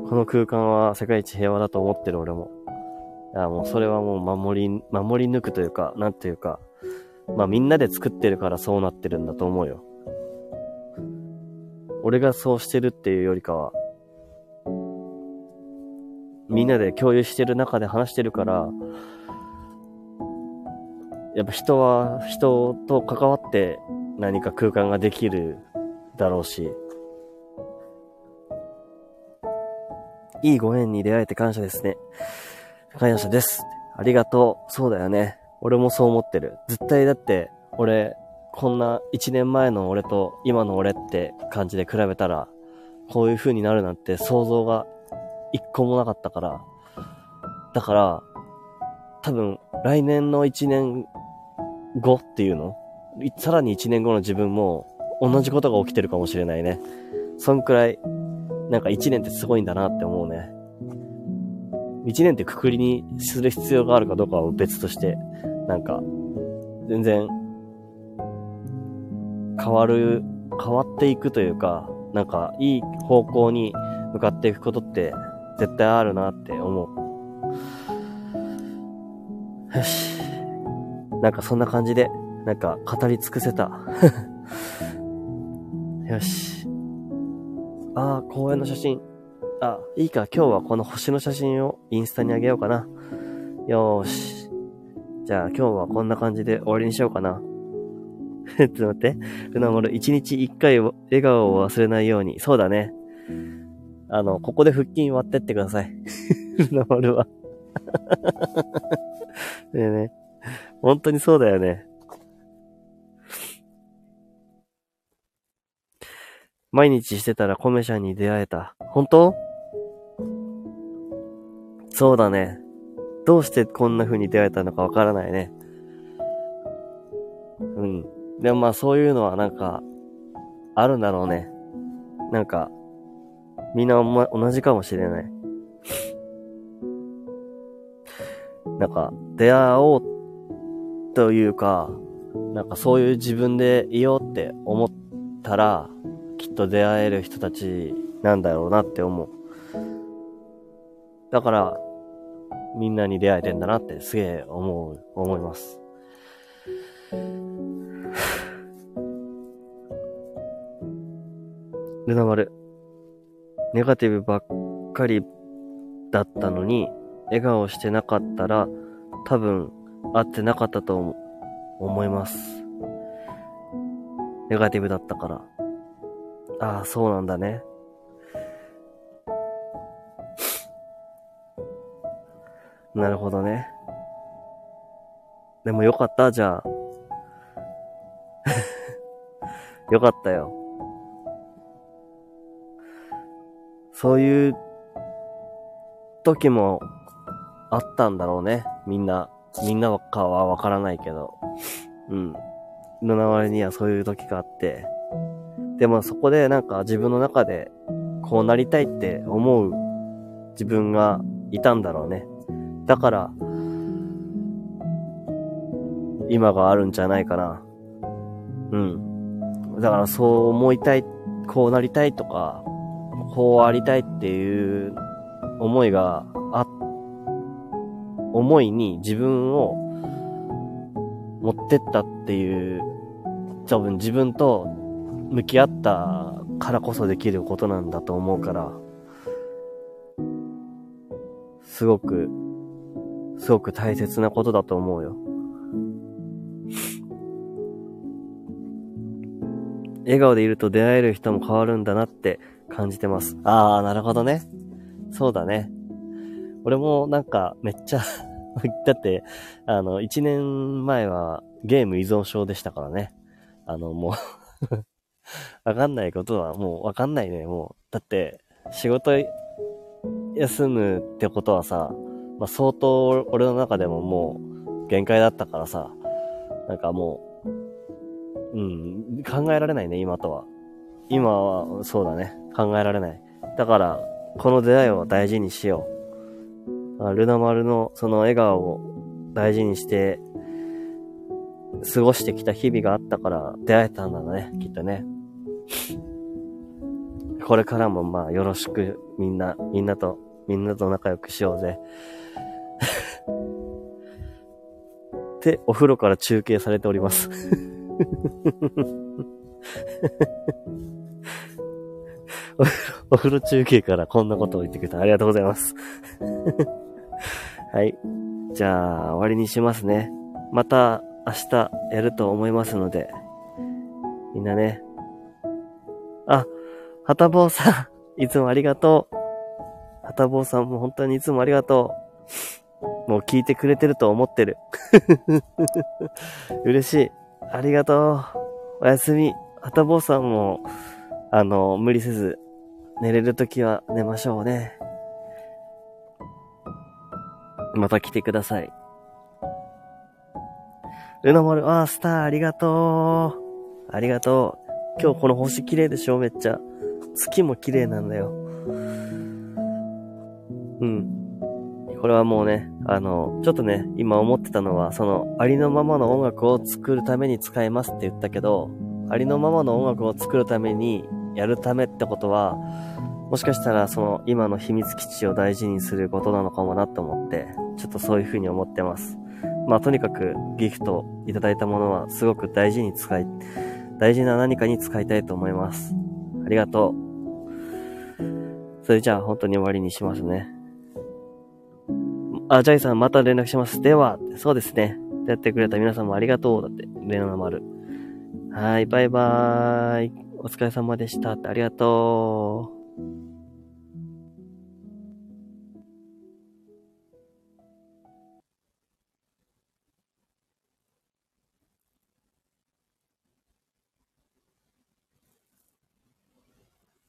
S1: この空間は世界一平和だと思ってる俺も。いや、もうそれはもう守り、守り抜くというか、なんていうか、まあみんなで作ってるからそうなってるんだと思うよ。俺がそうしてるっていうよりかは、みんなで共有してる中で話してるから、やっぱ人は人と関わって何か空間ができるだろうし、いいご縁に出会えて感謝ですね。感謝です。ありがとう。そうだよね。俺もそう思ってる。絶対だって、俺、こんな1年前の俺と今の俺って感じで比べたら、こういう風になるなんて想像が一個もなかったから。だから、多分、来年の1年後っていうの？さらに1年後の自分も同じことが起きてるかもしれないね。そんくらい、なんか1年ってすごいんだなって思うね。1年ってくくりにする必要があるかどうかは別として、なんか、全然、変わる、変わっていくというか、なんか、いい方向に向かっていくことって絶対あるなって思う。よし。なんかそんな感じで、なんか語り尽くせた。[LAUGHS] よし。ああ、公園の写真。あ、いいか、今日はこの星の写真をインスタにあげようかな。よーし。じゃあ今日はこんな感じで終わりにしようかな。[LAUGHS] ちょっと待って。ルナモル、一日一回笑顔を忘れないように。そうだね。あの、ここで腹筋割ってってください。ルナモルは。[LAUGHS] ねえね。本当にそうだよね。毎日してたらコメシャンに出会えた。本当？そうだね。どうしてこんな風に出会えたのかわからないね。うん。でもまあそういうのはなんか、あるんだろうね。なんか、みんな、ま、同じかもしれない。なんか、出会おうというか、なんかそういう自分でいようって思ったら、きっと出会える人たちなんだろうなって思う。だから、みんなに出会えてんだなってすげえ思う、思います。[SIGHS] ルナ丸。ネガティブばっかりだったのに、笑顔してなかったら、多分、会ってなかったと思います。ネガティブだったから。ああ、そうなんだね。なるほどね。でもよかった、じゃあ。[LAUGHS] よかったよ。そういう時もあったんだろうね。みんな。みんなかはわからないけど。うん。の名前にはそういう時があって。でもそこでなんか自分の中でこうなりたいって思う自分がいたんだろうね。だから、今があるんじゃないかな。うん。だからそう思いたい、こうなりたいとか、こうありたいっていう思いがあ、思いに自分を持ってったっていう、多分自分と向き合ったからこそできることなんだと思うから、すごくすごく大切なことだと思うよ。笑顔でいると出会える人も変わるんだなって感じてます。ああ、なるほどね。そうだね。俺もなんかめっちゃ [LAUGHS] だって、あの、一年前はゲーム依存症でしたからね。あの、もう [LAUGHS] わかんないことはもうわかんないね、もう。だって、仕事休むってことはさ、まあ、相当俺の中でももう限界だったからさ、なんかもう、うん、考えられないね、今とは。今は、そうだね、考えられない。だから、この出会いを大事にしよう。ルナ丸のその笑顔を大事にして、過ごしてきた日々があったから出会えたんだね、きっとね。これからもまあよろしくみんな、みんなと、みんなと仲良くしようぜ。[LAUGHS] で、お風呂から中継されております [LAUGHS] お風呂中継からこんなことを言ってくれたありがとうございますはい。じゃあ、終わりにしますね。また明日やると思いますので、みんなね。あ、はたぼうさん、いつもありがとう。はたぼうさんも本当にいつもありがとう。もう聞いてくれてると思ってる。[LAUGHS] 嬉しい。ありがとう。おやすみ。はたぼうさんも、あの、無理せず、寝れるときは寝ましょうね。また来てください。うなまる、あー、スター、ありがとう。ありがとう。今日この星綺麗でしょ？めっちゃ。月も綺麗なんだよ。うん。これはもうね、あの、ちょっとね、今思ってたのは、その、ありのままの音楽を作るために使いますって言ったけど、ありのままの音楽を作るためにやるためってことは、もしかしたらその今の秘密基地を大事にすることなのかもなと思って、ちょっとそういう風に思ってます。まあ、とにかくギフトいただいたものはすごく大事に使い、大事な何かに使いたいと思います。ありがとう。それじゃあ本当に終わりにしますね。あ、ジャイさんまた連絡します。では、そうですね。やってくれた皆さんもありがとう。だって、連絡丸。はい、バイバーイ。お疲れ様でしたありがとう。